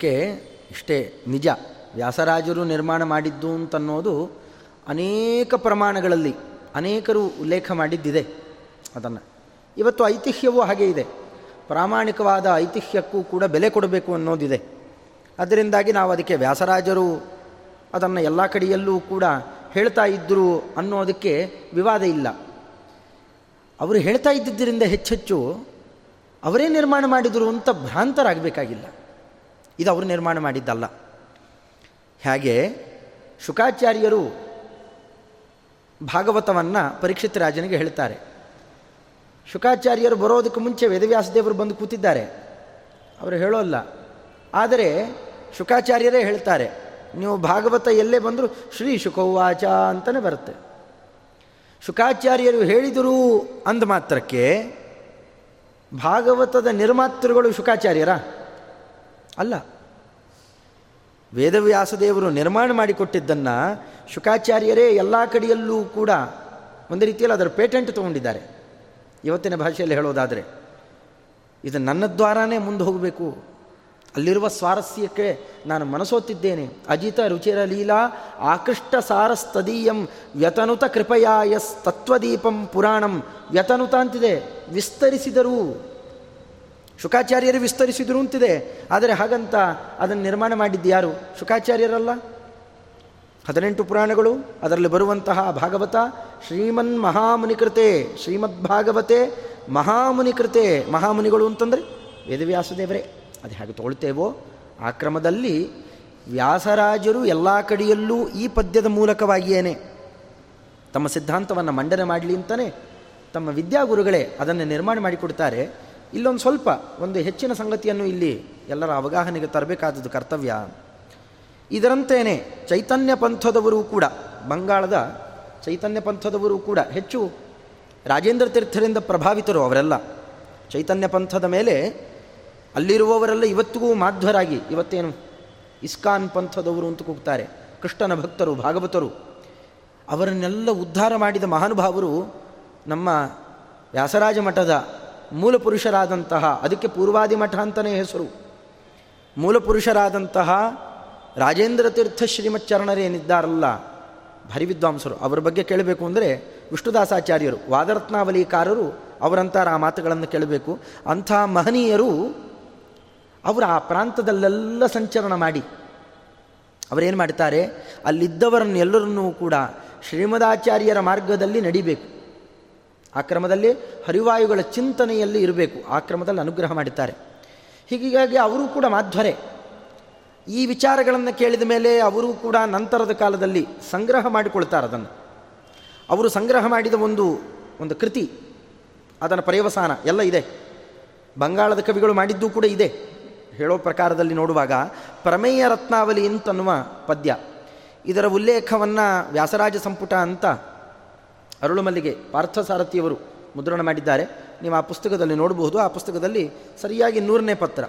ಅದಕ್ಕೆ ಇಷ್ಟೇ ನಿಜ. ವ್ಯಾಸರಾಜರು ನಿರ್ಮಾಣ ಮಾಡಿದ್ದು ಅಂತನ್ನೋದು ಅನೇಕ ಪ್ರಮಾಣಗಳಲ್ಲಿ ಅನೇಕರು ಉಲ್ಲೇಖ ಮಾಡಿದ್ದಿದೆ ಅದನ್ನು. ಇವತ್ತು ಐತಿಹ್ಯವೂ ಹಾಗೆ ಇದೆ. ಪ್ರಾಮಾಣಿಕವಾದ ಐತಿಹ್ಯಕ್ಕೂ ಕೂಡ ಬೆಲೆ ಕೊಡಬೇಕು ಅನ್ನೋದಿದೆ. ಅದರಿಂದಾಗಿ ನಾವು ಅದಕ್ಕೆ ವ್ಯಾಸರಾಜರು ಅದನ್ನು ಎಲ್ಲ ಕಡೆಯಲ್ಲೂ ಕೂಡ ಹೇಳ್ತಾ ಇದ್ದರು ಅನ್ನೋದಕ್ಕೆ ವಿವಾದ ಇಲ್ಲ. ಅವರು ಹೇಳ್ತಾ ಇದ್ದಿದ್ದರಿಂದ ಹೆಚ್ಚೆಚ್ಚು ಅವರೇ ನಿರ್ಮಾಣ ಮಾಡಿದರು ಅಂತ ಭ್ರಾಂತರಾಗಬೇಕಾಗಿಲ್ಲ. ಇದು ಅವರು ನಿರ್ಮಾಣ ಮಾಡಿದ್ದಲ್ಲ. ಹಾಗೆ ಶುಕಾಚಾರ್ಯರು ಭಾಗವತವನ್ನು ಪರೀಕ್ಷಿತ ರಾಜನಿಗೆ ಹೇಳ್ತಾರೆ. ಶುಕಾಚಾರ್ಯರು ಬರೋದಕ್ಕೆ ಮುಂಚೆ ವೇದವ್ಯಾಸದೇವರು ಬಂದು ಕೂತಿದ್ದಾರೆ. ಅವರು ಹೇಳೋಲ್ಲ. ಆದರೆ ಶುಕಾಚಾರ್ಯರೇ ಹೇಳ್ತಾರೆ, ನೀವು ಭಾಗವತ ಎಲ್ಲೇ ಬಂದರೂ ಶ್ರೀ ಶುಕೌವಾಚ ಅಂತಲೇ ಬರುತ್ತೆ. ಶುಕಾಚಾರ್ಯರು ಹೇಳಿದರು ಅಂದ ಮಾತ್ರಕ್ಕೆ ಭಾಗವತದ ನಿರ್ಮಾತೃಗಳು ಶುಕಾಚಾರ್ಯರ ಅಲ್ಲ. ವೇದವ್ಯಾಸದೇವರು ನಿರ್ಮಾಣ ಮಾಡಿಕೊಟ್ಟಿದ್ದನ್ನು ಶುಕಾಚಾರ್ಯರೇ ಎಲ್ಲ ಕಡೆಯಲ್ಲೂ ಕೂಡ ಒಂದು ರೀತಿಯಲ್ಲಿ ಅದರ ಪೇಟೆಂಟ್ ತೊಗೊಂಡಿದ್ದಾರೆ. ಇವತ್ತಿನ ಭಾಷೆಯಲ್ಲಿ ಹೇಳೋದಾದರೆ, ಇದು ನನ್ನ ದ್ವಾರಾನೇ ಮುಂದೆ ಹೋಗಬೇಕು. ಅಲ್ಲಿರುವ ಸ್ವಾರಸ್ಯಕ್ಕೆ ನಾನು ಮನಸೋತಿದ್ದೇನೆ. ಅಜಿತ ರುಚಿರ ಲೀಲಾ ಆಕೃಷ್ಟ ಸಾರಸ್ತದೀಯಂ ವ್ಯತನುತ ಕೃಪಯಾ ಯಸ್ ತತ್ವದೀಪಂ ಪುರಾಣಂ ವ್ಯತನುತ ಅಂತಿದೆ. ವಿಸ್ತರಿಸಿದರು ಶುಕಾಚಾರ್ಯರು ವಿಸ್ತರಿಸಿದರು ಅಂತಿದೆ. ಆದರೆ ಹಾಗಂತ ಅದನ್ನು ನಿರ್ಮಾಣ ಮಾಡಿದ್ದು ಯಾರು? ಶುಕಾಚಾರ್ಯರಲ್ಲ? ಹದಿನೆಂಟು ಪುರಾಣಗಳು, ಅದರಲ್ಲಿ ಬರುವಂತಹ ಭಾಗವತ, ಶ್ರೀಮನ್ ಮಹಾಮುನಿಕೃತೆ ಮಹಾಮುನಿ ಮಹಾಮುನಿಕೃತೆ, ಮಹಾಮುನಿಗಳು ಅಂತಂದರೆ ವೇದವ್ಯಾಸದೇವರೇ ಅದು ಹೇಗೆ ತೋಳ್ತೇವೋ ಆ ಕ್ರಮದಲ್ಲಿ ವ್ಯಾಸರಾಜರು ಎಲ್ಲ ಕಡೆಯಲ್ಲೂ ಈ ಪದ್ಯದ ಮೂಲಕವಾಗಿಯೇನೆ. ತಮ್ಮ ಸಿದ್ಧಾಂತವನ್ನು ಮಂಡನೆ ಮಾಡಲಿ ಅಂತಲೇ ತಮ್ಮ ವಿದ್ಯಾಗುರುಗಳೇ ಅದನ್ನು ನಿರ್ಮಾಣ ಮಾಡಿಕೊಡ್ತಾರೆ. ಇಲ್ಲೊಂದು ಸ್ವಲ್ಪ, ಒಂದು ಹೆಚ್ಚಿನ ಸಂಗತಿಯನ್ನು ಇಲ್ಲಿ ಎಲ್ಲರ ಅವಗಾಹನೆಗೆ ತರಬೇಕಾದದ್ದು ಕರ್ತವ್ಯ. ಇದರಂತೆಯೇ ಚೈತನ್ಯ ಪಂಥದವರು ಕೂಡ, ಬಂಗಾಳದ ಚೈತನ್ಯ ಪಂಥದವರು ಕೂಡ ಹೆಚ್ಚು ರಾಜೇಂದ್ರ ತೀರ್ಥರಿಂದ ಪ್ರಭಾವಿತರು ಅವರೆಲ್ಲ. ಚೈತನ್ಯ ಪಂಥದ ಮೇಲೆ ಅಲ್ಲಿರುವವರೆಲ್ಲ ಇವತ್ತಿಗೂ ಮಾಧ್ವರಾಗಿ, ಇವತ್ತೇನು ಇಸ್ಕಾನ್ ಪಂಥದವರು ಅಂತ ಕೂಗ್ತಾರೆ, ಕೃಷ್ಣನ ಭಕ್ತರು, ಭಾಗವತರು, ಅವರನ್ನೆಲ್ಲ ಉದ್ಧಾರ ಮಾಡಿದ ಮಹಾನುಭಾವರು ನಮ್ಮ ವ್ಯಾಸರಾಜ ಮಠದ ಮೂಲ ಪುರುಷರಾದಂತಹ ಅದಕ್ಕೆ ಪೂರ್ವಾದಿ ಮಠ ಅಂತಲೇ ಹೆಸರು. ಮೂಲ ಪುರುಷರಾದಂತಹ ರಾಜೇಂದ್ರ ತೀರ್ಥ ಶ್ರೀಮಚ್ಚರಣರೇನಿದ್ದಾರಲ್ಲ ಭಾರಿ ವಿದ್ವಾಂಸರು, ಅವರ ಬಗ್ಗೆ ಕೇಳಬೇಕು ಅಂದರೆ ವಿಷ್ಣುದಾಸಾಚಾರ್ಯರು, ವಾದರತ್ನಾವಲಿಕಾರರು ಅವರಂತಾರ ಆ ಮಾತುಗಳನ್ನು ಕೇಳಬೇಕು. ಅಂಥ ಮಹನೀಯರು ಅವರು ಆ ಪ್ರಾಂತದಲ್ಲೆಲ್ಲ ಸಂಚರಣ ಮಾಡಿ. ಅವರೇನು ಮಾಡ್ತಾರೆ? ಅಲ್ಲಿದ್ದವರನ್ನೆಲ್ಲರನ್ನೂ ಕೂಡ ಶ್ರೀಮದಾಚಾರ್ಯರ ಮಾರ್ಗದಲ್ಲಿ ನಡಿಬೇಕು. ಆ ಕ್ರಮದಲ್ಲಿ ಹರಿವಾಯುಗಳ ಚಿಂತನೆಯಲ್ಲಿ ಇರಬೇಕು. ಆ ಕ್ರಮದಲ್ಲಿ ಅನುಗ್ರಹ ಮಾಡಿದ್ದಾರೆ. ಹೀಗಾಗಿ ಅವರು ಕೂಡ ಮಾಧ್ವರೆ, ಈ ವಿಚಾರಗಳನ್ನು ಕೇಳಿದ ಮೇಲೆ ಅವರು ಕೂಡ ನಂತರದ ಕಾಲದಲ್ಲಿ ಸಂಗ್ರಹ ಮಾಡಿಕೊಳ್ತಾರೆ ಅದನ್ನು. ಅವರು ಸಂಗ್ರಹ ಮಾಡಿದ ಒಂದು ಒಂದು ಕೃತಿ, ಅದನ್ನು ಪರ್ಯವಸಾನ, ಎಲ್ಲ ಇದೆ. ಬಂಗಾಳದ ಕವಿಗಳು ಮಾಡಿದ್ದೂ ಕೂಡ ಇದೆ. ಹೇಳೋ ಪ್ರಕಾರದಲ್ಲಿ ನೋಡುವಾಗ, ಪ್ರಮೇಯ ರತ್ನಾವಲಿ ಅಂತನ್ನುವ ಪದ್ಯ. ಇದರ ಉಲ್ಲೇಖವನ್ನು ವ್ಯಾಸರಾಜ ಸಂಪುಟ ಅಂತ ಅರುಳುಮಲ್ಲಿಗೆ ಪಾರ್ಥಸಾರಥಿಯವರು ಮುದ್ರಣ ಮಾಡಿದ್ದಾರೆ. ನೀವು ಆ ಪುಸ್ತಕದಲ್ಲಿ ನೋಡಬಹುದು. ಆ ಪುಸ್ತಕದಲ್ಲಿ ಸರಿಯಾಗಿ ನೂರನೇ ಪತ್ರ.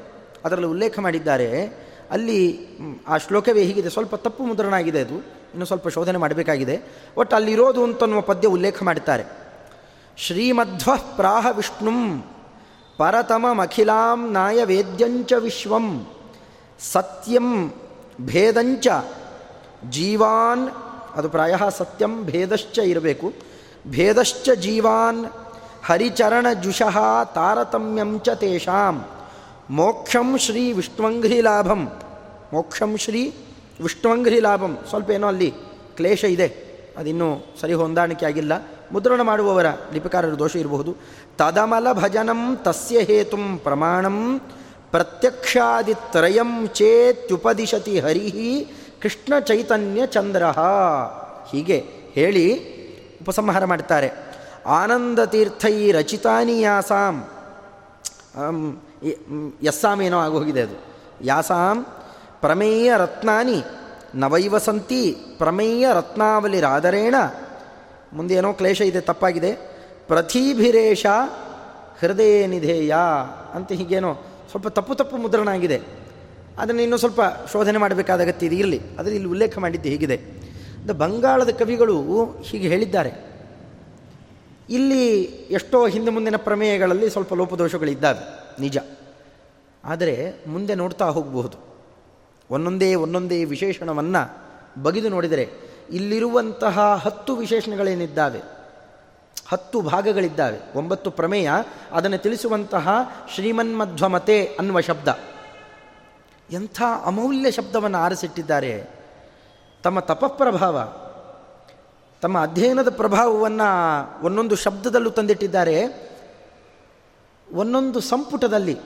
ಅದರಲ್ಲಿ ಉಲ್ಲೇಖ ಮಾಡಿದ್ದಾರೆ. ಅಲ್ಲಿ ಆ ಶ್ಲೋಕವೇ ಹೀಗಿದೆ. ಸ್ವಲ್ಪ ತಪ್ಪು ಮುದ್ರಣ ಆಗಿದೆ ಅದು. ಇನ್ನು ಸ್ವಲ್ಪ ಶೋಧನೆ ಮಾಡಬೇಕಾಗಿದೆ. ಒಟ್ಟು ಅಲ್ಲಿರೋದು ಅಂತನ್ನುವ ಪದ್ಯ ಉಲ್ಲೇಖ ಮಾಡುತ್ತಾರೆ ಶ್ರೀಮಧ್ವ ಪ್ರಾಹ ವಿಷ್ಣುಂ ಪರತಮಖಿಲಾಂ ನಾಯ ವೇದ್ಯಂಚ ವಿಶ್ವಂ ಸತ್ಯಂ ಭೇದಂಚ ಜೀವಾನ್, ಅದು ಪ್ರಾಯ ಸತ್ಯಂ, ಭೇದಶ್ಚ ಇರಬೇಕು. ಭೇದಶ್ಚ ಜೀವಾನ್ ಹರಿಚರಣ ಜುಷಃ ತಾರತಮ್ಯಂ ಚ ತೇಷಾಂ ಮೋಕ್ಷಂ ಶ್ರೀ ವಿಷ್ಣುವಂಘ್ರಿ ಲಾಭಂ ಮೋಕ್ಷಂ ಶ್ರೀ ವಿಷ್ಣುವಂಘ್ರಿ ಲಾಭಂ ಸ್ವಲ್ಪ ಏನೋ ಅಲ್ಲಿ ಕ್ಲೇಶ ಇದೆ. ಅದಿನ್ನೂ ಸರಿ ಹೊಂದಾಣಿಕೆ ಆಗಿಲ್ಲ. ಮುದ್ರಣ ಮಾಡುವವರ ಲಿಪಿಕಾರರ ದೋಷ ಇರಬಹುದು. ತದಮಲ ಭಜನಂ ತಸ್ಯ ಹೇತು ಪ್ರಮಾಣಂ ಪ್ರತ್ಯಕ್ಷಾದಿತ್ರಯಂ ಚೇತ್ಯುಪದಿಶತಿ ಹರಿ ಕೃಷ್ಣ ಚೈತನ್ಯ ಚಂದ್ರ ಹೀಗೆ ಹೇಳಿ ಉಪಸಂಹಾರ ಮಾಡ್ತಾರೆ ಆನಂದ ತೀರ್ಥೈ ರಚಿತಾನಿ ಯಾಸಾಂ. ಯಸ್ಸಾಮ್ ಏನೋ ಆಗೋಗಿದೆ ಅದು. ಯಾಸಾಂ ಪ್ರಮೇಯ ರತ್ನಾನಿ ನವೈವ ಸಂತಿ ಪ್ರಮೇಯ ರತ್ನಾವಲಿರಾದರೇಣ ಮುಂದೆ ಏನೋ ಕ್ಲೇಶ ಇದೆ, ತಪ್ಪಾಗಿದೆ. ಪ್ರತಿಭಿರೇಶ ಹೃದಯ ನಿಧೇಯ ಅಂತ ಹೀಗೇನೋ ಸ್ವಲ್ಪ ತಪ್ಪು ತಪ್ಪು ಮುದ್ರಣ ಆಗಿದೆ. ಅದನ್ನು ಇನ್ನೂ ಸ್ವಲ್ಪ ಶೋಧನೆ ಮಾಡಬೇಕಾದ ಅಗತ್ಯ ಇದೆ. ಅದರಲ್ಲಿ ಇಲ್ಲಿ ಉಲ್ಲೇಖ ಮಾಡಿದ್ದು ಹೀಗಿದೆ. ಬಂಗಾಳದ ಕವಿಗಳು ಹೀಗೆ ಹೇಳಿದ್ದಾರೆ. ಇಲ್ಲಿ ಎಷ್ಟೋ ಹಿಂದೆ ಮುಂದಿನ ಪ್ರಮೇಯಗಳಲ್ಲಿ ಸ್ವಲ್ಪ ಲೋಪದೋಷಗಳಿದ್ದಾವೆ, ನಿಜ. ಆದರೆ ಮುಂದೆ ನೋಡ್ತಾ ಹೋಗಬಹುದು. ಒಂದೊಂದೇ ಒಂದೊಂದೇ ವಿಶೇಷಣವನ್ನು ಬಗೆದು ನೋಡಿದರೆ ಇಲ್ಲಿರುವಂತಹ ಹತ್ತು ವಿಶೇಷಣಗಳೇನಿದ್ದಾವೆ, ಹತ್ತು ಭಾಗಗಳಿದ್ದಾವೆ. ಒಂಬತ್ತು ಪ್ರಮೇಯ, ಅದನ್ನು ತಿಳಿಸುವಂತಹ ಶ್ರೀಮನ್ಮಧ್ವಮತೆ ಅನ್ನುವ ಶಬ್ದ. ಎಂಥ ಅಮೂಲ್ಯ ಶಬ್ದವನ್ನು ಆರಿಸಿಟ್ಟಿದ್ದಾರೆ ತಮ್ಮ ತಪಪ್ರಭಾವ, ತಮ್ಮ ಅಧ್ಯಯನದ ಪ್ರಭಾವವನ್ನು ಒಂದೊಂದು ಶಬ್ದದಲ್ಲೂ ತಂದಿಟ್ಟಿದ್ದಾರೆ. ಒಂದೊಂದು ಸಂಪುಟದಲ್ಲಿ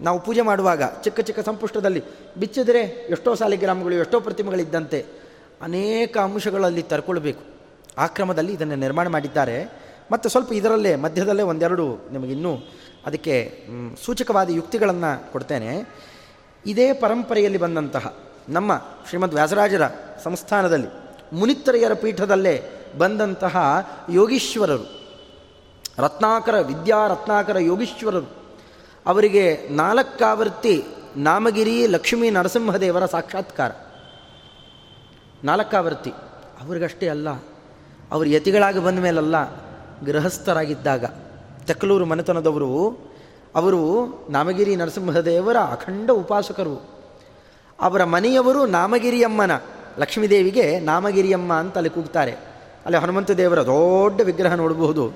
ನಾವು ಪೂಜೆ ಮಾಡುವಾಗ, ಚಿಕ್ಕ ಚಿಕ್ಕ ಸಂಪುಷ್ಟದಲ್ಲಿ ಬಿಚ್ಚಿದರೆ ಎಷ್ಟೋ ಸಾಲಿಗ್ರಾಮಗಳು, ಎಷ್ಟೋ ಪ್ರತಿಮೆಗಳಿದ್ದಂತೆ ಅನೇಕ ಅಂಶಗಳಲ್ಲಿ ತರ್ಕೊಳ್ಬೇಕು. ಆ ಕ್ರಮದಲ್ಲಿ ಇದನ್ನು ನಿರ್ಮಾಣ ಮಾಡಿದ್ದಾರೆ. ಮತ್ತು ಸ್ವಲ್ಪ ಇದರಲ್ಲೇ, ಮಧ್ಯದಲ್ಲೇ ಒಂದೆರಡು ನಿಮಗಿನ್ನೂ ಅದಕ್ಕೆ ಸೂಚಕವಾದ ಯುಕ್ತಿಗಳನ್ನು ಕೊಡ್ತೇನೆ. ಇದೇ ಪರಂಪರೆಯಲ್ಲಿ ಬಂದಂತಹ ನಮ್ಮ ಶ್ರೀಮದ್ ವ್ಯಾಸರಾಜರ ಸಂಸ್ಥಾನದಲ್ಲಿ ಮುನಿತ್ತರೆಯರ ಪೀಠದಲ್ಲೇ ಬಂದಂತಹ ಯೋಗೀಶ್ವರರು, ರತ್ನಾಕರ, ವಿದ್ಯಾ ರತ್ನಾಕರ ಯೋಗೀಶ್ವರರು. ಅವರಿಗೆ ನಾಲ್ಕಾವರ್ತಿ ನಾಮಗಿರಿ ಲಕ್ಷ್ಮೀ ನರಸಿಂಹದೇವರ ಸಾಕ್ಷಾತ್ಕಾರ. ನಾಲ್ಕಾವರ್ತಿ ಅವ್ರಿಗಷ್ಟೇ ಅಲ್ಲ, ಅವರು ಯತಿಗಳಾಗಿ ಬಂದ ಮೇಲಲ್ಲ ಗೃಹಸ್ಥರಾಗಿದ್ದಾಗ ತೆಕ್ಕಲೂರು ಮನೆತನದವರು, ಅವರು ನಾಮಗಿರಿ ನರಸಿಂಹದೇವರ ಅಖಂಡ ಉಪಾಸಕರು. ಅವರ ಮನೆಯವರು ನಾಮಗಿರಿಯಮ್ಮನ, ಲಕ್ಷ್ಮೀದೇವಿಗೆ ನಾಮಗಿರಿಯಮ್ಮ ಅಂತ ಅಲ್ಲಿ ಕೂಗ್ತಾರೆ. ಅಲ್ಲಿ ಹನುಮಂತ ದೇವರ ದೊಡ್ಡ ವಿಗ್ರಹ ನೋಡಬಹುದು.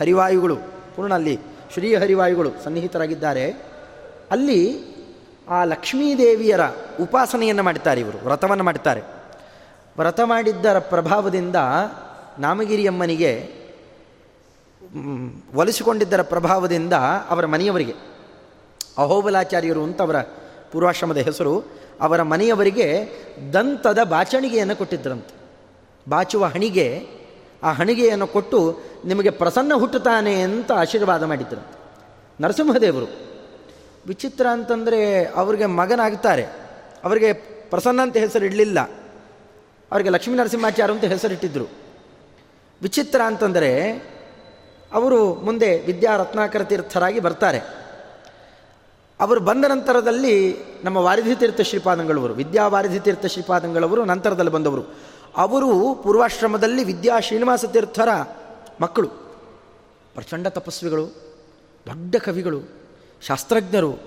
ಹರಿವಾಯುಗಳು, ಪೂರ್ಣ ಅಲ್ಲಿ ಶ್ರೀ ಹರಿವಾಯುಗಳು ಸನ್ನಿಹಿತರಾಗಿದ್ದಾರೆ. ಅಲ್ಲಿ ಆ ಲಕ್ಷ್ಮೀದೇವಿಯರ ಉಪಾಸನೆಯನ್ನು ಮಾಡ್ತಾರೆ ಇವರು, ವ್ರತವನ್ನು ಮಾಡ್ತಾರೆ ವ್ರತ ಮಾಡಿದ್ದರ ಪ್ರಭಾವದಿಂದ ನಾಮಗಿರಿಯಮ್ಮನಿಗೆ ಒಲಿಸಿಕೊಂಡಿದ್ದರ ಪ್ರಭಾವದಿಂದ ಅವರ ಮನೆಯವರಿಗೆ, ಅಹೋಬಲಾಚಾರ್ಯರು ಅಂತ ಅವರ ಪೂರ್ವಾಶ್ರಮದ ಹೆಸರು ಅವರ ಮನೆಯವರಿಗೆ ದಂತದ ಬಾಚಣಿಗೆಯನ್ನು ಕೊಟ್ಟಿದ್ದರಂತೆ. ಬಾಚುವ ಹಣಿಗೆ, ಆ ಹಣಿಗೆಯನ್ನು ಕೊಟ್ಟು ನಿಮಗೆ ಪ್ರಸನ್ನ ಹುಟ್ಟುತ್ತಾನೆ ಅಂತ ಆಶೀರ್ವಾದ ಮಾಡಿದ್ದರಂತೆ. ನರಸಿಂಹದೇವರು, ವಿಚಿತ್ರ ಅಂತಂದರೆ ಅವರಿಗೆ ಮಗನಾಗ್ತಾರೆ. ಅವರಿಗೆ ಪ್ರಸನ್ನ ಅಂತ ಹೆಸರು ಇಡಲಿಲ್ಲ. ಅವರಿಗೆ ಲಕ್ಷ್ಮೀ ನರಸಿಂಹಾಚಾರ್ಯ ಅಂತ ಹೆಸರಿಟ್ಟಿದ್ದರು ವಿಚಿತ್ರ ಅಂತಂದರೆ ಅವರು ಮುಂದೆ ವಿದ್ಯಾ ರತ್ನಾಕರ ತೀರ್ಥರಾಗಿ ಬರ್ತಾರೆ. ಅವರು ಬಂದ ನಂತರದಲ್ಲಿ ನಮ್ಮ ವಾರಿಧಿತೀರ್ಥ ಶ್ರೀಪಾದಂಗಳವರು, ವಿದ್ಯಾ ವಾರಿಧಿ ತೀರ್ಥ ಶ್ರೀಪಾದಂಗಳವರು ನಂತರದಲ್ಲಿ ಬಂದವರು. ಅವರು ಪೂರ್ವಾಶ್ರಮದಲ್ಲಿ ವಿದ್ಯಾ ಶ್ರೀನಿವಾಸ ತೀರ್ಥರ ಮಕ್ಕಳು, ಪ್ರಚಂಡ ತಪಸ್ವಿಗಳು, ದೊಡ್ಡ ಕವಿಗಳು, ಶಾಸ್ತ್ರಜ್ಞರು,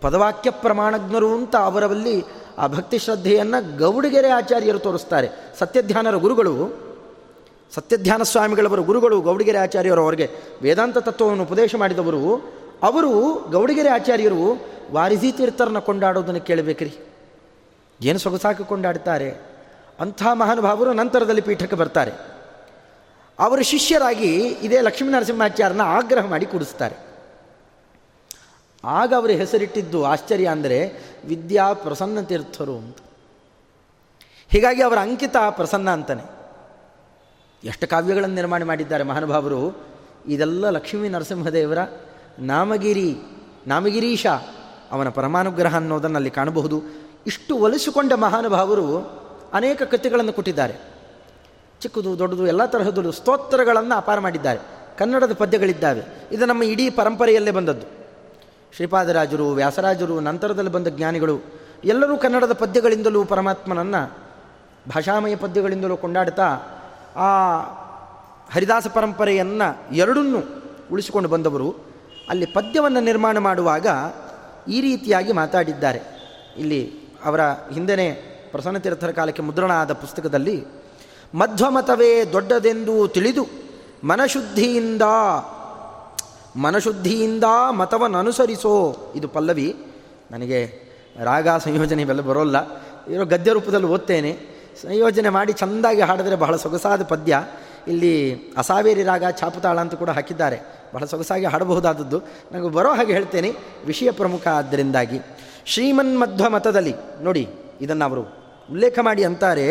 ಪದವಾಕ್ಯ ಪ್ರಮಾಣಜ್ಞರು ಅಂತ ಅವರಲ್ಲಿ ಆ ಭಕ್ತಿ ಶ್ರದ್ಧೆಯನ್ನು ಗೌಡಿಗೆರೆ ಆಚಾರ್ಯರು ತೋರಿಸ್ತಾರೆ. ಸತ್ಯಧ್ಯಾನರ ಗುರುಗಳು, ಸತ್ಯಧ್ಯಾನ ಸ್ವಾಮಿಗಳವರ ಗುರುಗಳು ಗೌಡಿಗೆರೆ ಆಚಾರ್ಯರು ಅವರಿಗೆ ವೇದಾಂತ ತತ್ವವನ್ನು ಉಪದೇಶ ಮಾಡಿದವರು. ಅವರು ಗೌಡಿಗೆರೆ ಆಚಾರ್ಯರು ವಾರಿಸಿ ತೀರ್ಥರನ್ನ ಕೊಂಡಾಡೋದನ್ನು ಕೇಳಬೇಕ್ರಿ. ಏನು ಸೊಗಸಾಕಿ ಕೊಂಡಾಡ್ತಾರೆ? ಅಂಥ ಮಹಾನುಭಾವರು ನಂತರದಲ್ಲಿ ಪೀಠಕ್ಕೆ ಬರ್ತಾರೆ. ಅವರ ಶಿಷ್ಯರಾಗಿ ಇದೇ ಲಕ್ಷ್ಮೀನರಸಿಂಹಾಚಾರ್ಯನ ಆಗ್ರಹ ಮಾಡಿ ಕೂಡಿಸ್ತಾರೆ. ಆಗ ಅವರು ಹೆಸರಿಟ್ಟಿದ್ದು ಆಶ್ಚರ್ಯ ಅಂದರೆ ವಿದ್ಯಾ ಪ್ರಸನ್ನ ತೀರ್ಥರು ಅಂತ. ಹೀಗಾಗಿ ಅವರ ಅಂಕಿತ ಪ್ರಸನ್ನ ಅಂತಾನೆ. ಎಷ್ಟು ಕಾವ್ಯಗಳನ್ನು ನಿರ್ಮಾಣ ಮಾಡಿದ್ದಾರೆ ಮಹಾನುಭಾವರು. ಇದೆಲ್ಲ ಲಕ್ಷ್ಮೀ ನರಸಿಂಹದೇವರ ನಾಮಗಿರಿ, ನಾಮಗಿರೀಶ ಅವನ ಪರಮಾನುಗ್ರಹ ಅನ್ನೋದನ್ನು ಅಲ್ಲಿ ಕಾಣಬಹುದು. ಇಷ್ಟು ಒಲಿಸಿಕೊಂಡ ಮಹಾನುಭಾವರು ಅನೇಕ ಕೃತಿಗಳನ್ನು ಕೊಟ್ಟಿದ್ದಾರೆ. ಚಿಕ್ಕದು, ದೊಡ್ಡದು, ಎಲ್ಲ ತರಹದ ಸ್ತೋತ್ರಗಳನ್ನು ಅಪಾರ ಮಾಡಿದ್ದಾರೆ. ಕನ್ನಡದ ಪದ್ಯಗಳಿದ್ದಾವೆ. ಇದು ನಮ್ಮ ಇಡೀ ಪರಂಪರೆಯಲ್ಲೇ ಬಂದದ್ದು. ಶ್ರೀಪಾದರಾಜರು, ವ್ಯಾಸರಾಜರು, ನಂತರದಲ್ಲಿ ಬಂದ ಜ್ಞಾನಿಗಳು, ಎಲ್ಲರೂ ಕನ್ನಡದ ಪದ್ಯಗಳಿಂದಲೂ ಪರಮಾತ್ಮನನ್ನು ಭಾಷಾಮಯ ಪದ್ಯಗಳಿಂದಲೂ ಕೊಂಡಾಡ್ತಾ ಆ ಹರಿದಾಸ ಪರಂಪರೆಯನ್ನು ಎರಡನ್ನೂ ಉಳಿಸಿಕೊಂಡು ಬಂದವರು. ಅಲ್ಲಿ ಪದ್ಯವನ್ನು ನಿರ್ಮಾಣ ಮಾಡುವಾಗ ಈ ರೀತಿಯಾಗಿ ಮಾತಾಡಿದ್ದಾರೆ. ಇಲ್ಲಿ ಅವರ ಹಿಂದೆನೇ ಪ್ರಸನ್ನತೀರ್ಥರ ಕಾಲಕ್ಕೆ ಮುದ್ರಣ ಆದ ಪುಸ್ತಕದಲ್ಲಿ, ಮಧ್ವಮತವೇ ದೊಡ್ಡದೆಂದು ತಿಳಿದು ಮನಶುದ್ಧಿಯಿಂದ ಮನಶುದ್ಧಿಯಿಂದ ಮತವನ್ನು ಅನುಸರಿಸೋ ಇದು ಪಲ್ಲವಿ, ನನಗೆ ರಾಗ ಸಂಯೋಜನೆ ಇವೆಲ್ಲ ಬರೋಲ್ಲ, ಇರೋ ಗದ್ಯ ರೂಪದಲ್ಲಿ ಓದ್ತೇನೆ, ಸಂಯೋಜನೆ ಮಾಡಿ ಚೆಂದಾಗಿ ಹಾಡಿದ್ರೆ ಬಹಳ ಸೊಗಸಾದ ಪದ್ಯ, ಇಲ್ಲಿ ಅಸಾವೇರಿ ರಾಗ ಛಾಪುತಾಳ ಅಂತ ಕೂಡ ಹಾಕಿದ್ದಾರೆ. ಬಹಳ ಸೊಗಸಾಗಿ ಹಾಡಬಹುದಾದದ್ದು. ನನಗೆ ಬರೋ ಹಾಗೆ ಹೇಳ್ತೇನೆ. ವಿಷಯ ಪ್ರಮುಖ ಆದ್ದರಿಂದಾಗಿ. ಶ್ರೀಮನ್ಮಧ್ವ ಮತದಲ್ಲಿ ನೋಡಿ, ಇದನ್ನು ಅವರು ಉಲ್ಲೇಖ ಮಾಡಿ ಅಂತಾರೆ.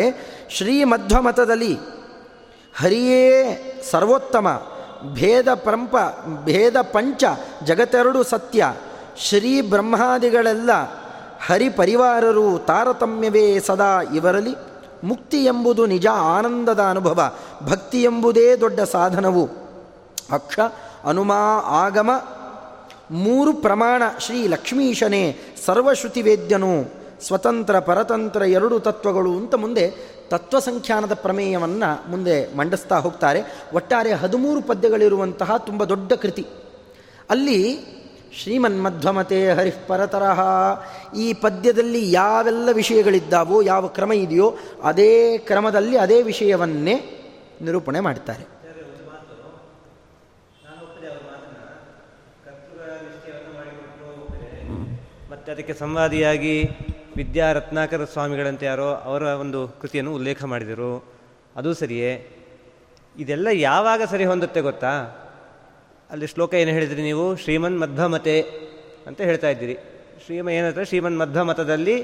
ಶ್ರೀಮಧ್ವ ಮತದಲ್ಲಿ ಹರಿಯೇ ಸರ್ವೋತ್ತಮ, ಭೇದ ಪರಂಪ, ಭೇದ ಪಂಚ, ಜಗತ್ತೆರಡು ಸತ್ಯ, ಶ್ರೀ ಬ್ರಹ್ಮಾದಿಗಳೆಲ್ಲ ಹರಿ ಪರಿವಾರರು ತಾರತಮ್ಯವೇ ಸದಾ ಇವರಲ್ಲಿ. ಮುಕ್ತಿ ಎಂಬುದು ನಿಜ ಆನಂದದ ಅನುಭವ, ಭಕ್ತಿ ಎಂಬುದೇ ದೊಡ್ಡ ಸಾಧನವು. ಅಕ್ಷ ಅನುಮಾ ಆಗಮ, ಮೂರು ಪ್ರಮಾಣ ಶ್ರೀ ಲಕ್ಷ್ಮೀಶನೇ ಸರ್ವಶ್ರುತಿ ವೇದ್ಯನು ಸ್ವತಂತ್ರ ಪರತಂತ್ರ ಎರಡು ತತ್ವಗಳು ಅಂತ ಮುಂದೆ ತತ್ವ ಸಂಖ್ಯಾನದ ಪ್ರಮೇಯವನ್ನು ಮುಂದೆ ಮಂಡಿಸ್ತಾ ಹೋಗ್ತಾರೆ. ಒಟ್ಟಾರೆ ಹದಿಮೂರು ಪದ್ಯಗಳಿರುವಂತಹ ತುಂಬ ದೊಡ್ಡ ಕೃತಿ. ಅಲ್ಲಿ ಶ್ರೀಮನ್ಮಧ್ವಮತೆ ಹರಿಃ ಪರತರಹ ಈ ಪದ್ಯದಲ್ಲಿ ಯಾವೆಲ್ಲ ವಿಷಯಗಳಿದ್ದಾವೋ, ಯಾವ ಕ್ರಮ ಇದೆಯೋ, ಅದೇ ಕ್ರಮದಲ್ಲಿ ಅದೇ ವಿಷಯವನ್ನೇ ನಿರೂಪಣೆ ಮಾಡ್ತಾರೆ. ಮತ್ತು ಅದಕ್ಕೆ ಸಂವಾದಿಯಾಗಿ ವಿದ್ಯಾ ರತ್ನಾಕರ ಸ್ವಾಮಿಗಳಂತೆ ಯಾರೋ ಅವರ ಒಂದು ಕೃತಿಯನ್ನು ಉಲ್ಲೇಖ ಮಾಡಿದರು. ಅದು ಸರಿಯೇ. ಇದೆಲ್ಲ ಯಾವಾಗ ಸರಿ ಹೊಂದುತ್ತೆ ಗೊತ್ತಾ? ಅಲ್ಲಿ ಶ್ಲೋಕ ಏನು ಹೇಳಿದ್ರಿ ನೀವು? ಶ್ರೀಮನ್ ಮಧ್ವಮತೆ ಅಂತ ಹೇಳ್ತಾ ಇದ್ದೀರಿ. ಶ್ರೀಮ ಏನಂದ್ರೆ ಶ್ರೀಮನ್ ಮಧ್ವಮತದಲ್ಲಿ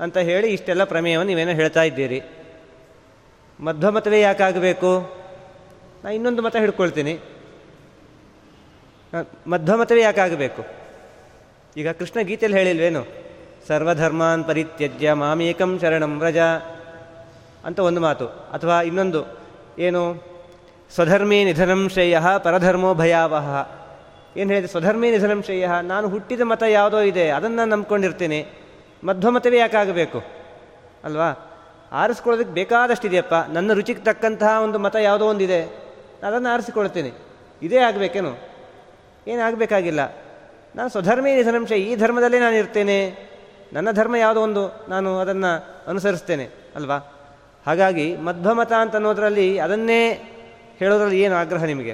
ಅಂತ ಹೇಳಿ ಇಷ್ಟೆಲ್ಲ ಪ್ರಮೇಯವನ್ನು ನೀವೇನೋ ಹೇಳ್ತಾ ಇದ್ದೀರಿ. ಮಧ್ವಮತವೇ ಯಾಕಾಗಬೇಕು ನಾನು ಇನ್ನೊಂದು ಮತ ಹಿಡ್ಕೊಳ್ತೀನಿ. ಮಧ್ವಮತವೇ ಯಾಕಾಗಬೇಕು ಈಗ ಕೃಷ್ಣ ಗೀತೆಯಲ್ಲಿ ಹೇಳಿಲ್ವೇನು? ಸರ್ವಧರ್ಮಾನ್ ಪರಿತ್ಯಜ್ಯ, ಮಾಮೇಕಂ ಶರಣಂ ವ್ರಜ ಅಂತ ಒಂದು ಮಾತು. ಅಥವಾ ಇನ್ನೊಂದು, ಏನು? ಸ್ವಧರ್ಮೇ ನಿಧನಂ ಶ್ರೇಯ ಪರಧರ್ಮೋ ಭಯಾವಹ. ಏನು ಹೇಳಿದೆ? ಸ್ವಧರ್ಮೇ ನಿಧನಂ ಶ್ರೇಯ, ನಾನು ಹುಟ್ಟಿದ ಮತ ಯಾವುದೋ ಇದೆ, ಅದನ್ನು ನಾನು ನಂಬ್ಕೊಂಡಿರ್ತೇನೆ. ಮಧ್ವಮತವೇ ಯಾಕಾಗಬೇಕು? ಅಲ್ವಾ? ಆರಿಸ್ಕೊಳ್ಳೋದಕ್ಕೆ ಬೇಕಾದಷ್ಟಿದೆಯಪ್ಪ. ನನ್ನ ರುಚಿಗೆ ತಕ್ಕಂತಹ ಒಂದು ಮತ ಯಾವುದೋ ಒಂದಿದೆ, ಅದನ್ನು ಆರಿಸಿಕೊಳ್ತೇನೆ. ಇದೇ ಆಗಬೇಕೇನು? ಏನಾಗಬೇಕಾಗಿಲ್ಲ ನಾನು ಸ್ವಧರ್ಮೇ ನಿಧನಂಶ ಈ ಧರ್ಮದಲ್ಲೇ ನಾನು ಇರ್ತೇನೆ. ನನ್ನ ಧರ್ಮ ಯಾವುದೋ ಒಂದು ನಾನು ಅದನ್ನು ಅನುಸರಿಸ್ತೇನೆ, ಅಲ್ವಾ? ಹಾಗಾಗಿ ಮಧ್ವಮತ ಅಂತ ಅನ್ನೋದರಲ್ಲಿ ಅದನ್ನೇ ಹೇಳೋದ್ರಲ್ಲಿ ಏನು ಆಗ್ರಹ ನಿಮಗೆ?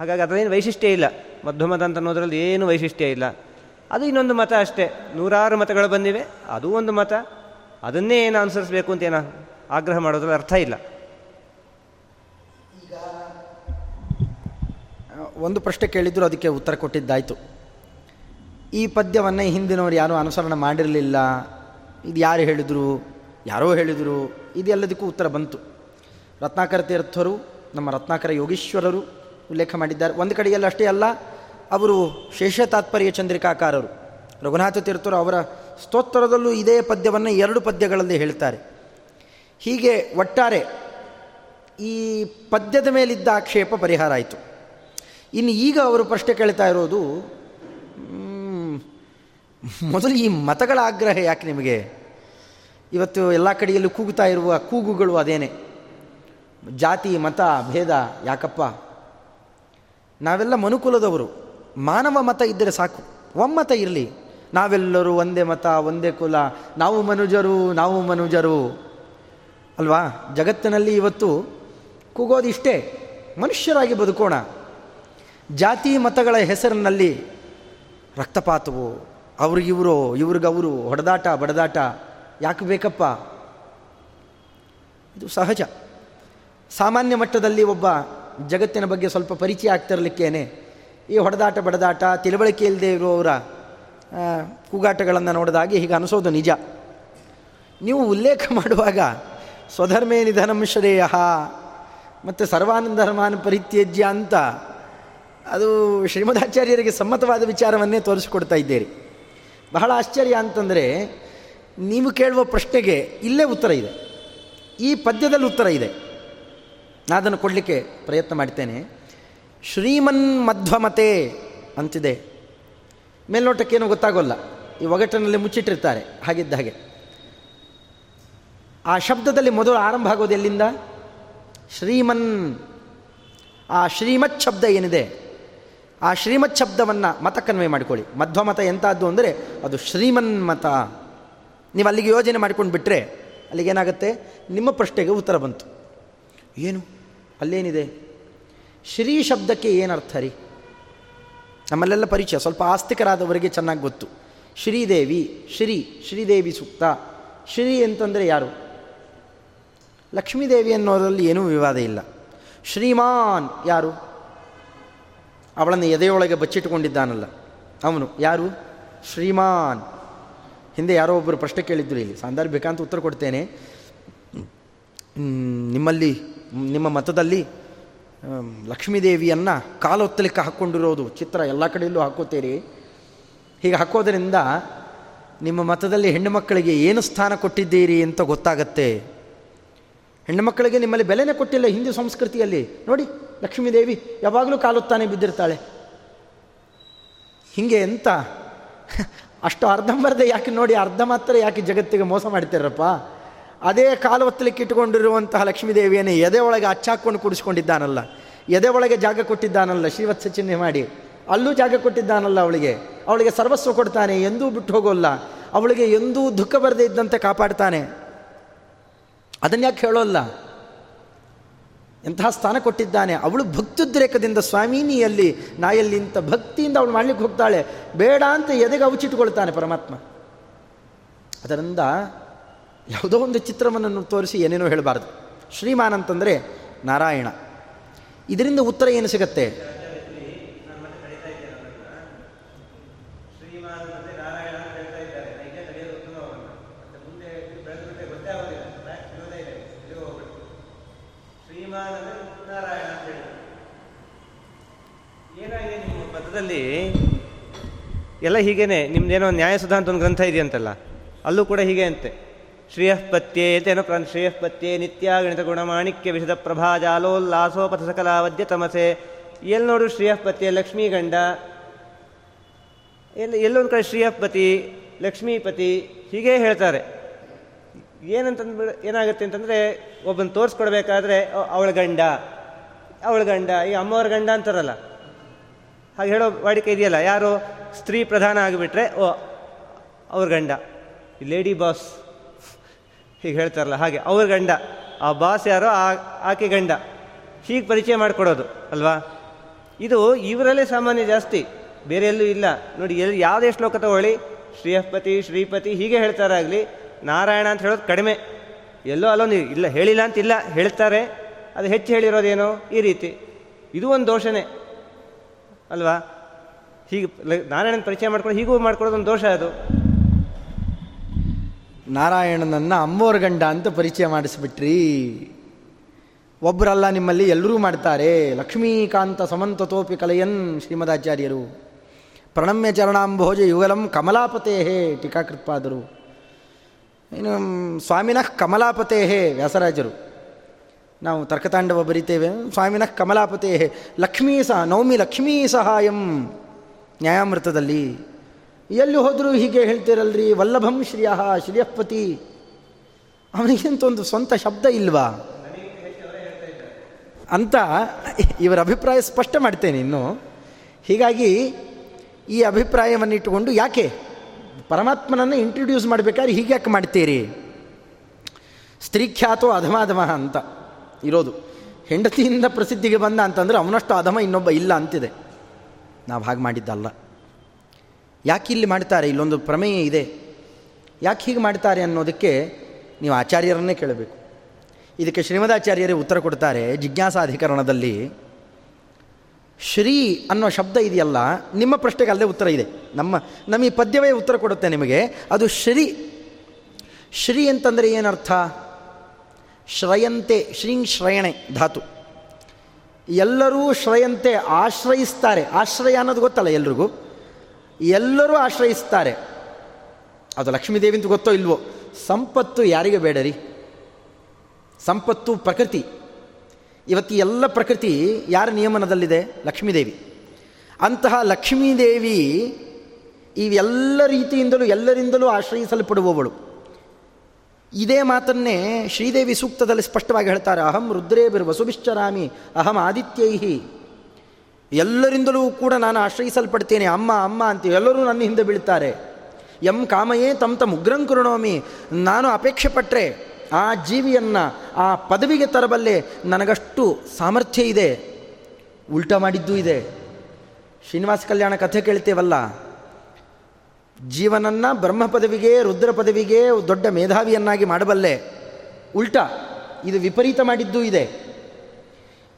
ಹಾಗಾಗಿ ಅದರೇನು ವೈಶಿಷ್ಟ್ಯ ಇಲ್ಲ. ಮಧ್ವಮತ ಅಂತ ಅನ್ನೋದ್ರಲ್ಲಿ ಏನು ವೈಶಿಷ್ಟ್ಯ ಇಲ್ಲ. ಅದು ಇನ್ನೊಂದು ಮತ ಅಷ್ಟೇ. ನೂರಾರು ಮತಗಳು ಬಂದಿವೆ, ಅದು ಒಂದು ಮತ. ಅದನ್ನೇ ಏನು ಅನುಸರಿಸಬೇಕು ಅಂತ ಏನೋ ಆಗ್ರಹ ಮಾಡೋದ್ರಲ್ಲಿ ಅರ್ಥ ಇಲ್ಲ. ಒಂದು ಪ್ರಶ್ನೆ ಕೇಳಿದ್ರು, ಅದಕ್ಕೆ ಉತ್ತರ ಕೊಟ್ಟಿದ್ದಾಯಿತು. ಈ ಪದ್ಯವನ್ನು ಹಿಂದಿನವರು ಯಾರೂ ಅನುಸರಣೆ ಮಾಡಿರಲಿಲ್ಲ. ಇದು ಯಾರು ಹೇಳಿದರು? ಯಾರೋ ಹೇಳಿದರು? ಇದೆಲ್ಲದಕ್ಕೂ ಉತ್ತರ ಬಂತು. ರತ್ನಾಕರ ತೀರ್ಥರು, ನಮ್ಮ ರತ್ನಾಕರ ಯೋಗೀಶ್ವರರು ಉಲ್ಲೇಖ ಮಾಡಿದ್ದಾರೆ. ಒಂದು ಕಡೆಯಲ್ಲಿ ಅಷ್ಟೇ ಅಲ್ಲ, ಅವರು ಶೇಷ ತಾತ್ಪರ್ಯ ಚಂದ್ರಿಕಾಕಾರರು, ರಘುನಾಥ ತೀರ್ಥರು ಅವರ ಸ್ತೋತ್ರದಲ್ಲೂ ಇದೇ ಪದ್ಯವನ್ನು ಎರಡು ಪದ್ಯಗಳಲ್ಲಿ ಹೇಳ್ತಾರೆ. ಹೀಗೆ ಒಟ್ಟಾರೆ ಈ ಪದ್ಯದ ಮೇಲಿದ್ದ ಆಕ್ಷೇಪ ಪರಿಹಾರ ಆಯಿತು. ಇನ್ನು ಈಗ ಅವರು ಪ್ರಶ್ನೆ ಕೇಳ್ತಾ ಇರೋದು ಮೊದಲು ಈ ಮತಗಳ ಆಗ್ರಹ ಯಾಕೆ ನಿಮಗೆ? ಇವತ್ತು ಎಲ್ಲ ಕಡೆಯಲ್ಲೂ ಕೂಗುತ್ತಾ ಇರುವ ಕೂಗುಗಳು ಅದೇನೆ. ಜಾತಿ, ಮತ, ಭೇದ ಯಾಕಪ್ಪ? ನಾವೆಲ್ಲ ಮನುಕುಲದವರು. ಮಾನವ ಮತ ಇದ್ದರೆ ಸಾಕು. ಒಮ್ಮತ ಇರಲಿ. ನಾವೆಲ್ಲರೂ ಒಂದೇ ಮತ, ಒಂದೇ ಕುಲ. ನಾವು ಮನುಜರು ನಾವು ಮನುಜರು. ಅಲ್ವಾ? ಜಗತ್ತಿನಲ್ಲಿ ಇವತ್ತು ಕೂಗೋದಿಷ್ಟೇ ಮನುಷ್ಯರಾಗಿ ಬದುಕೋಣ. ಜಾತಿ ಮತಗಳ ಹೆಸರಿನಲ್ಲಿ ರಕ್ತಪಾತವು ಅವ್ರಿಗಿವರು ಇವ್ರಿಗವರು ಹೊಡೆದಾಟ, ಬಡದಾಟ, ಯಾಕೆ ಬೇಕಪ್ಪ? ಇದು ಸಹಜ. ಸಾಮಾನ್ಯ ಮಟ್ಟದಲ್ಲಿ ಒಬ್ಬ ಜಗತ್ತಿನ ಬಗ್ಗೆ ಸ್ವಲ್ಪ ಪರಿಚಯ ಆಗ್ತಿರಲಿಕ್ಕೇನೆ. ಈ ಹೊಡೆದಾಟ, ಬಡದಾಟ, ತಿಳುವಳಿಕೆ ಇಲ್ಲದೆ ಇರುವವರ ಕೂಗಾಟಗಳನ್ನು ನೋಡಿದಾಗೆ ಹೀಗೆ ಅನಿಸೋದು ನಿಜ. ನೀವು ಉಲ್ಲೇಖ ಮಾಡುವಾಗ ಸ್ವಧರ್ಮೇ ನಿಧನಂ ಶ್ರೇಯ ಮತ್ತು ಸರ್ವಾನಂದ ಧರ್ಮಾನ ಪರಿತ್ಯಜ್ಯ ಅಂತ, ಅದು ಶ್ರೀಮದಾಚಾರ್ಯರಿಗೆ ಸಮ್ಮತವಾದ ವಿಚಾರವನ್ನೇ ತೋರಿಸಿಕೊಡ್ತಾ ಇದ್ದೀರಿ. ಬಹಳ ಆಶ್ಚರ್ಯ ಅಂತಂದರೆ ನೀವು ಕೇಳುವ ಪ್ರಶ್ನೆಗೆ ಇಲ್ಲೇ ಉತ್ತರ ಇದೆ. ಈ ಪದ್ಯದಲ್ಲಿ ಉತ್ತರ ಇದೆ. ನಾನು ಅದನ್ನು ಕೊಡಲಿಕ್ಕೆ ಪ್ರಯತ್ನ ಮಾಡ್ತೇನೆ. ಶ್ರೀಮನ್ ಮಧ್ವಮತೆ ಅಂತಿದೆ. ಮೇಲ್ನೋಟಕ್ಕೇನು ಗೊತ್ತಾಗೋಲ್ಲ. ಈ ಒಗಟ್ಟಿನಲ್ಲಿ ಮುಚ್ಚಿಟ್ಟಿರ್ತಾರೆ. ಹಾಗಿದ್ದ ಹಾಗೆ. ಆ ಶಬ್ದದಲ್ಲಿ ಮೊದಲು ಆರಂಭ ಆಗೋದು ಎಲ್ಲಿಂದ? ಶ್ರೀಮನ್, ಆ ಶ್ರೀಮತ್ ಶಬ್ದ ಏನಿದೆ? ಆ ಶ್ರೀಮತ್ ಶಬ್ದವನ್ನು ಮತಕ್ಕನ್ವಯ ಮಾಡಿಕೊಳ್ಳಿ. ಮಧ್ವಮತ ಎಂಥದ್ದು ಅಂದರೆ ಅದು ಶ್ರೀಮನ್ ಮತ ನೀವು ಅಲ್ಲಿಗೆ ಯೋಜನೆ ಮಾಡಿಕೊಂಡು ಬಿಟ್ಟರೆ ಅಲ್ಲಿಗೇನಾಗುತ್ತೆ ನಿಮ್ಮ ಪ್ರಶ್ನೆಗೆ ಉತ್ತರ ಬಂತು. ಏನು? ಅಲ್ಲೇನಿದೆ? ಶ್ರೀ ಶಬ್ದಕ್ಕೆ ಏನರ್ಥ ರೀ? ನಮ್ಮಲ್ಲೆಲ್ಲ ಪರಿಚಯ. ಸ್ವಲ್ಪ ಆಸ್ತಿಕರಾದವರಿಗೆ ಚೆನ್ನಾಗಿ ಗೊತ್ತು. ಶ್ರೀದೇವಿ, ಶ್ರೀ, ಶ್ರೀದೇವಿ ಸೂಕ್ತ. ಶ್ರೀ ಅಂತಂದರೆ ಯಾರು? ಲಕ್ಷ್ಮೀದೇವಿ ಅನ್ನೋದರಲ್ಲಿ ಏನೂ ವಿವಾದ ಇಲ್ಲ. ಶ್ರೀಮಾನ್ ಯಾರು? ಅವಳನ್ನು ಎದೆಯೊಳಗೆ ಬಚ್ಚಿಟ್ಟುಕೊಂಡಿದ್ದಾನಲ್ಲ. ಅವನು ಯಾರು? ಶ್ರೀಮಾನ್. ಹಿಂದೆ ಯಾರೋ ಒಬ್ಬರು ಪ್ರಶ್ನೆ ಕೇಳಿದ್ರು ಇಲ್ಲಿ. ಸಾಂದರ್ಭಿಕ ಅಂತ ಉತ್ತರ ಕೊಡ್ತೇನೆ. ನಿಮ್ಮಲ್ಲಿ, ನಿಮ್ಮ ಮತದಲ್ಲಿ ಲಕ್ಷ್ಮೀದೇವಿಯನ್ನು ಕಾಲೊತ್ತಲಿಕ್ಕೆ ಹಾಕ್ಕೊಂಡಿರೋದು. ಚಿತ್ರ ಎಲ್ಲ ಕಡೆಯಲ್ಲೂ ಹಾಕೋತೀರಿ. ಹೀಗೆ ಹಾಕೋದರಿಂದ ನಿಮ್ಮ ಮತದಲ್ಲಿ ಹೆಣ್ಣು ಮಕ್ಕಳಿಗೆ ಏನು ಸ್ಥಾನ ಕೊಟ್ಟಿದ್ದೀರಿ ಅಂತ ಗೊತ್ತಾಗತ್ತೆ. ಹೆಣ್ಣು ಮಕ್ಕಳಿಗೆ ನಿಮ್ಮಲ್ಲಿ ಬೆಲೆನೇ ಕೊಟ್ಟಿಲ್ಲ ಹಿಂದೂ ಸಂಸ್ಕೃತಿಯಲ್ಲಿ. ನೋಡಿ ಲಕ್ಷ್ಮೀದೇವಿ ಯಾವಾಗಲೂ ಕಾಲುತ್ತಾನೆ ಬಿದ್ದಿರ್ತಾಳೆ. ಹೀಗೆ ಎಂತ? ಅಷ್ಟು ಅರ್ಧಂಬರ್ಧ ಯಾಕೆ ನೋಡಿ, ಅರ್ಧ ಮಾತ್ರ ಯಾಕೆ ಜಗತ್ತಿಗೆ ಮೋಸ ಮಾಡ್ತಿರಪ್ಪ ಅದೇ ಕಾಲು ಒತ್ತಲಿಕ್ಕೆ ಇಟ್ಟುಕೊಂಡಿರುವಂತಹ ಲಕ್ಷ್ಮೀದೇವಿಯನ್ನು ಎದೆ ಒಳಗೆ ಅಚ್ಚಾಕೊಂಡು ಕೂಡಿಸ್ಕೊಂಡಿದ್ದಾನಲ್ಲ. ಎದೆ ಒಳಗೆ ಜಾಗ ಕೊಟ್ಟಿದ್ದಾನಲ್ಲ, ಶ್ರೀವತ್ಸ ಚಿಹ್ನೆ ಮಾಡಿ. ಅಲ್ಲೂ ಜಾಗ ಕೊಟ್ಟಿದ್ದಾನಲ್ಲ ಅವಳಿಗೆ. ಅವಳಿಗೆ ಸರ್ವಸ್ವ ಕೊಡ್ತಾನೆ, ಎಂದೂ ಬಿಟ್ಟು ಹೋಗೋಲ್ಲ. ಅವಳಿಗೆ ಎಂದೂ ದುಃಖ ಬರದೇ ಇದ್ದಂತೆ ಕಾಪಾಡ್ತಾನೆ. ಅದನ್ಯಾಕೆ ಹೇಳೋಲ್ಲ? ಎಂತಹ ಸ್ಥಾನ ಕೊಟ್ಟಿದ್ದಾನೆ? ಅವಳು ಭಕ್ತುದ್ರೇಕದಿಂದ ಸ್ವಾಮೀನಿಯಲ್ಲಿ ನಾಯಲ್ಲಿ ಇಂಥ ಭಕ್ತಿಯಿಂದ ಅವಳು ಮಾಡಲಿಕ್ಕೆ ಹೋಗ್ತಾಳೆ. ಬೇಡ ಅಂತ ಎದೆಗೆ ಅವಚಿಟ್ಟುಕೊಳ್ತಾನೆ ಪರಮಾತ್ಮ. ಅದರಿಂದ ಯಾವುದೋ ಒಂದು ಚಿತ್ರವನ್ನು ತೋರಿಸಿ ಏನೇನೋ ಹೇಳಬಾರ್ದು. ಶ್ರೀಮಾನ್ ಅಂತಂದರೆ ನಾರಾಯಣ. ಇದರಿಂದ ಉತ್ತರ ಏನು ಸಿಗತ್ತೆ? ಪದದಲ್ಲಿ ಎಲ್ಲ ಹೀಗೇನೆ, ನಿಮ್ದೇನೋ ನ್ಯಾಯ ಅಂತ ಒಂದು ಗ್ರಂಥ ಇದೆಯಂತಲ್ಲ, ಅಲ್ಲೂ ಕೂಡ ಹೀಗೆ ಅಂತೆ. ಶ್ರೇಯಃಪತ್ಯೆ ಏನೋ ಪ್ರಾಣ ಶ್ರೇಯಃಪತ್ಯೆ ನಿತ್ಯ ಗಣಿತ ಗುಣಮಾಣಿಕ್ಯ ವಿಷದ ಪ್ರಭಾ ಸಕಲ ವದ್ಯ ತಮಸೆ. ಎಲ್ಲಿ ನೋಡು ಶ್ರೇಯಃಪತ್ಯೆ ಲಕ್ಷ್ಮೀ ಗಂಡ ಎಲ್ಲಿ ಎಲ್ಲೊಂದು ಕಡೆ ಶ್ರೀಯಪತಿ, ಲಕ್ಷ್ಮೀಪತಿ, ಹೀಗೇ ಹೇಳ್ತಾರೆ. ಏನಂತಂದ್ಬಿಡ ಏನಾಗುತ್ತೆ ಅಂತಂದರೆ, ಒಬ್ಬನ ತೋರಿಸ್ಕೊಡ್ಬೇಕಾದ್ರೆ ಅವಳ ಗಂಡ ಅವಳ ಗಂಡ, ಈ ಅಮ್ಮವ್ರ ಗಂಡ ಅಂತಾರಲ್ಲ. ಹಾಗೆ ಹೇಳೋ ವಾಡಿಕೆ ಇದೆಯಲ್ಲ, ಯಾರು ಸ್ತ್ರೀ ಪ್ರಧಾನ ಆಗಿಬಿಟ್ರೆ, ಓ, ಅವ್ರ ಗಂಡ. ಈ ಲೇಡಿ ಬಾಸ್, ಹೀಗೆ ಹೇಳ್ತಾರಲ್ಲ, ಹಾಗೆ ಅವ್ರ ಗಂಡ. ಆ ಬಾಸ್ ಯಾರೋ, ಆ, ಆಕೆ ಗಂಡ. ಹೀಗೆ ಪರಿಚಯ ಮಾಡಿಕೊಡೋದು, ಅಲ್ವಾ? ಇದು ಇವರಲ್ಲೇ ಸಾಮಾನ್ಯ ಜಾಸ್ತಿ, ಬೇರೆ ಎಲ್ಲೂ ಇಲ್ಲ. ನೋಡಿ, ಎಲ್ಲಿ ಯಾವುದೇ ಶ್ಲೋಕ ತಗೊಳ್ಳಿ, ಶ್ರೀಹಪತಿ, ಶ್ರೀಪತಿ, ಹೀಗೆ ಹೇಳ್ತಾರಾಗಲಿ, ನಾರಾಯಣ ಅಂತ ಹೇಳೋದು ಕಡಿಮೆ. ಎಲ್ಲೋ ಅಲ್ಲೊಂದು, ಇಲ್ಲ, ಹೇಳಿಲ್ಲ ಅಂತಿಲ್ಲ, ಹೇಳ್ತಾರೆ. ಅದು ಹೆಚ್ಚು ಹೇಳಿರೋದೇನೋ ಈ ರೀತಿ. ಇದು ಒಂದು ದೋಷನೇ. ಅಲ್ವಾ? ಹೀಗೆ ನಾರಾಯಣನ ಪರಿಚಯ ಮಾಡ್ಕೊಂಡು ಹೀಗೂ ಮಾಡ್ಕೊಳ್ಳೋದು ಒಂದು ದೋಷ ಅದು. ನಾರಾಯಣನನ್ನು ಅಮ್ಮೋರ್ ಗಂಡ ಅಂತ ಪರಿಚಯ ಮಾಡಿಸ್ಬಿಟ್ರಿ. ಒಬ್ಬರಲ್ಲ ನಿಮ್ಮಲ್ಲಿ ಎಲ್ಲರೂ ಮಾಡ್ತಾರೆ. ಲಕ್ಷ್ಮೀಕಾಂತ ಸಮಂತತೋಪಿ ಕಲಯನ್ ಶ್ರೀಮದಾಚಾರ್ಯರು. ಪ್ರಣಮ್ಯ ಚರಣಾಂಭೋಜ ಯುಗಲಂ ಕಮಲಾಪತೇಹೇ ಟೀಕಾಕೃತ್ಪಾದರು. ಇನ್ನು ಸ್ವಾಮಿನಃ ಕಮಲಾಪತೇಹೇ ವ್ಯಾಸರಾಜರು. ನಾವು ತರ್ಕತಾಂಡವ ಬರಿತೇವೆ. ಸ್ವಾಮಿನ ಕಮಲಾಪತೇ ಲಕ್ಷ್ಮೀ ಸಹ, ನವಮಿ ಲಕ್ಷ್ಮೀ ಸಹಾಯಂ. ನ್ಯಾಯಾಮೃತದಲ್ಲಿ, ಎಲ್ಲಿ ಹೋದರೂ ಹೀಗೆ ಹೇಳ್ತೀರಲ್ರಿ, ವಲ್ಲಭಂ ಶ್ರೀಯ, ಶ್ರೀಯಪತಿ. ಅವನಿಗಿಂತ ಒಂದು ಸ್ವಂತ ಶಬ್ದ ಇಲ್ವಾ? ಅಂತ ಇವರ ಅಭಿಪ್ರಾಯ ಸ್ಪಷ್ಟ ಮಾಡ್ತೇನೆ ಇನ್ನು. ಹೀಗಾಗಿ ಈ ಅಭಿಪ್ರಾಯವನ್ನು ಇಟ್ಟುಕೊಂಡು ಯಾಕೆ? ಪರಮಾತ್ಮನನ್ನು ಇಂಟ್ರೊಡ್ಯೂಸ್ ಮಾಡಬೇಕಾದ್ರೆ ಹೀಗ್ಯಾಕೆ ಮಾಡ್ತೀರಿ? ಸ್ತ್ರೀಖ್ಯಾತೋ ಅಧಮಾಧಮ ಅಂತ. ಇರೋದು. ಹೆಂಡತಿಯಿಂದ ಪ್ರಸಿದ್ಧಿಗೆ ಬಂದ ಅಂತಂದರೆ ಅವನಷ್ಟು ಅಧಮ ಇನ್ನೊಬ್ಬ ಇಲ್ಲ ಅಂತಿದೆ. ನಾವು ಹಾಗೆ ಮಾಡಿದ್ದಲ್ಲ. ಯಾಕೆ ಇಲ್ಲಿ ಮಾಡ್ತಾರೆ? ಇಲ್ಲೊಂದು ಪ್ರಮೇಯ ಇದೆ. ಯಾಕೆ ಹೀಗೆ ಮಾಡ್ತಾರೆ ಅನ್ನೋದಕ್ಕೆ ನೀವು ಆಚಾರ್ಯರನ್ನೇ ಕೇಳಬೇಕು. ಇದಕ್ಕೆ ಶ್ರೀಮದಾಚಾರ್ಯರೇ ಉತ್ತರ ಕೊಡ್ತಾರೆ ಜಿಜ್ಞಾಸಾಧಿಕರಣದಲ್ಲಿ. ಶ್ರೀ ಅನ್ನೋ ಶಬ್ದ ಇದೆಯಲ್ಲ, ನಿಮ್ಮ ಪ್ರಶ್ನೆಗೆ ಅಲ್ಲೇ ಉತ್ತರ ಇದೆ. ನಮ್ಮ ನಮ್ಮ ಈ ಪದ್ಯವೇ ಉತ್ತರ ಕೊಡುತ್ತೆ ನಿಮಗೆ. ಅದು ಶ್ರೀ. ಶ್ರೀ ಅಂತಂದರೆ ಏನರ್ಥ? ಶ್ರಯಂತೆ, ಶ್ರೀಂ ಶ್ರಯಣೆ, ಧಾತು. ಎಲ್ಲರೂ ಶ್ರಯಂತೆ ಆಶ್ರಯಿಸ್ತಾರೆ. ಆಶ್ರಯ ಅನ್ನೋದು ಗೊತ್ತಲ್ಲ ಎಲ್ರಿಗೂ? ಎಲ್ಲರೂ ಆಶ್ರಯಿಸ್ತಾರೆ. ಅದು ಲಕ್ಷ್ಮೀದೇವಿ ಅಂತ ಗೊತ್ತೋ ಇಲ್ವೋ? ಸಂಪತ್ತು ಯಾರಿಗೆ ಬೇಡರಿ? ಸಂಪತ್ತು ಪ್ರಕೃತಿ. ಇವತ್ತು ಎಲ್ಲ ಪ್ರಕೃತಿ ಯಾರ ನಿಯಮನದಲ್ಲಿದೆ? ಲಕ್ಷ್ಮೀದೇವಿ. ಅಂತಹ ಲಕ್ಷ್ಮೀದೇವಿ ಇವೆಲ್ಲ ರೀತಿಯಿಂದಲೂ ಎಲ್ಲರಿಂದಲೂ ಆಶ್ರಯಿಸಲ್ಪಡುವವಳು. ಇದೇ ಮಾತನ್ನೇ ಶ್ರೀದೇವಿ ಸೂಕ್ತದಲ್ಲಿ ಸ್ಪಷ್ಟವಾಗಿ ಹೇಳ್ತಾರೆ, ಅಹಂ ರುದ್ರೇ ವಸುಭಿಶ್ಚರಾಮಿ ಅಹಂ ಆದಿತ್ಯೈಹಿ. ಎಲ್ಲರಿಂದಲೂ ಕೂಡ ನಾನು ಆಶ್ರಯಿಸಲ್ಪಡ್ತೇನೆ, ಅಮ್ಮ ಅಮ್ಮ ಅಂತ ಎಲ್ಲರೂ ನನ್ನ ಹಿಂದೆ ಬೀಳ್ತಾರೆ. ಎಂ ಕಾಮಯೇ ತಮ್ ತಮ್ ಉಗ್ರಂ ಕುರುಣೋಮಿ, ನಾನು ಅಪೇಕ್ಷೆ ಪಟ್ಟರೆ ಆ ಜೀವಿಯನ್ನು, ಆ ಪದವಿಗೆ ತರಬಲ್ಲೆ ನನಗಷ್ಟು ಸಾಮರ್ಥ್ಯ ಇದೆ, ಉಲ್ಟ ಮಾಡಿದ್ದೂ ಇದೆ. ಶ್ರೀನಿವಾಸ ಕಲ್ಯಾಣ ಕಥೆ ಕೇಳ್ತೇವಲ್ಲ ಜೀವನನ್ನು ಬ್ರಹ್ಮ ಪದವಿಗೆ ರುದ್ರ ಪದವಿಗೆ ದೊಡ್ಡ ಮೇಧಾವಿಯನ್ನಾಗಿ ಮಾಡಬಲ್ಲೆ. ಉಲ್ಟ, ಇದು ವಿಪರೀತ ಮಾಡಿದ್ದೂ ಇದೆ.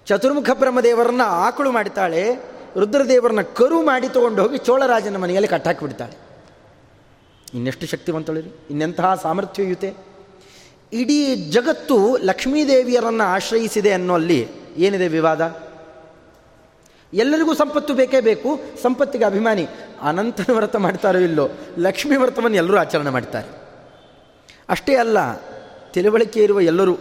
ಚತುರ್ಮುಖ ಬ್ರಹ್ಮದೇವರನ್ನ ಆಕಳು ಮಾಡ್ತಾಳೆ ರುದ್ರದೇವರನ್ನ ಕರು ಮಾಡಿ ತಗೊಂಡು ಹೋಗಿ ಚೋಳರಾಜನ ಮನೆಯಲ್ಲಿ ಕಟ್ಟಾಕಿಬಿಡ್ತಾಳೆ. ಇನ್ನೆಷ್ಟು ಶಕ್ತಿವಂತಳಿರಿ, ಇನ್ನೆಂತಹ ಸಾಮರ್ಥ್ಯಯುತೆ? ಇಡೀ ಜಗತ್ತು ಲಕ್ಷ್ಮೀದೇವಿಯರನ್ನು ಆಶ್ರಯಿಸಿದೆ ಅನ್ನೋಲ್ಲಿ ಏನಿದೆ ವಿವಾದ? ಎಲ್ಲರಿಗೂ ಸಂಪತ್ತು ಬೇಕೇ ಬೇಕು, ಸಂಪತ್ತಿಗೆ ಅಭಿಮಾನಿ. ಅನಂತನ ವ್ರತ ಮಾಡ್ತಾರೋ ಇಲ್ಲೋ, ಲಕ್ಷ್ಮೀ ವ್ರತವನ್ನು ಎಲ್ಲರೂ ಆಚರಣೆ ಮಾಡ್ತಾರೆ. ಅಷ್ಟೇ ಅಲ್ಲ, ತಿಳುವಳಿಕೆ ಇರುವ ಎಲ್ಲರೂ,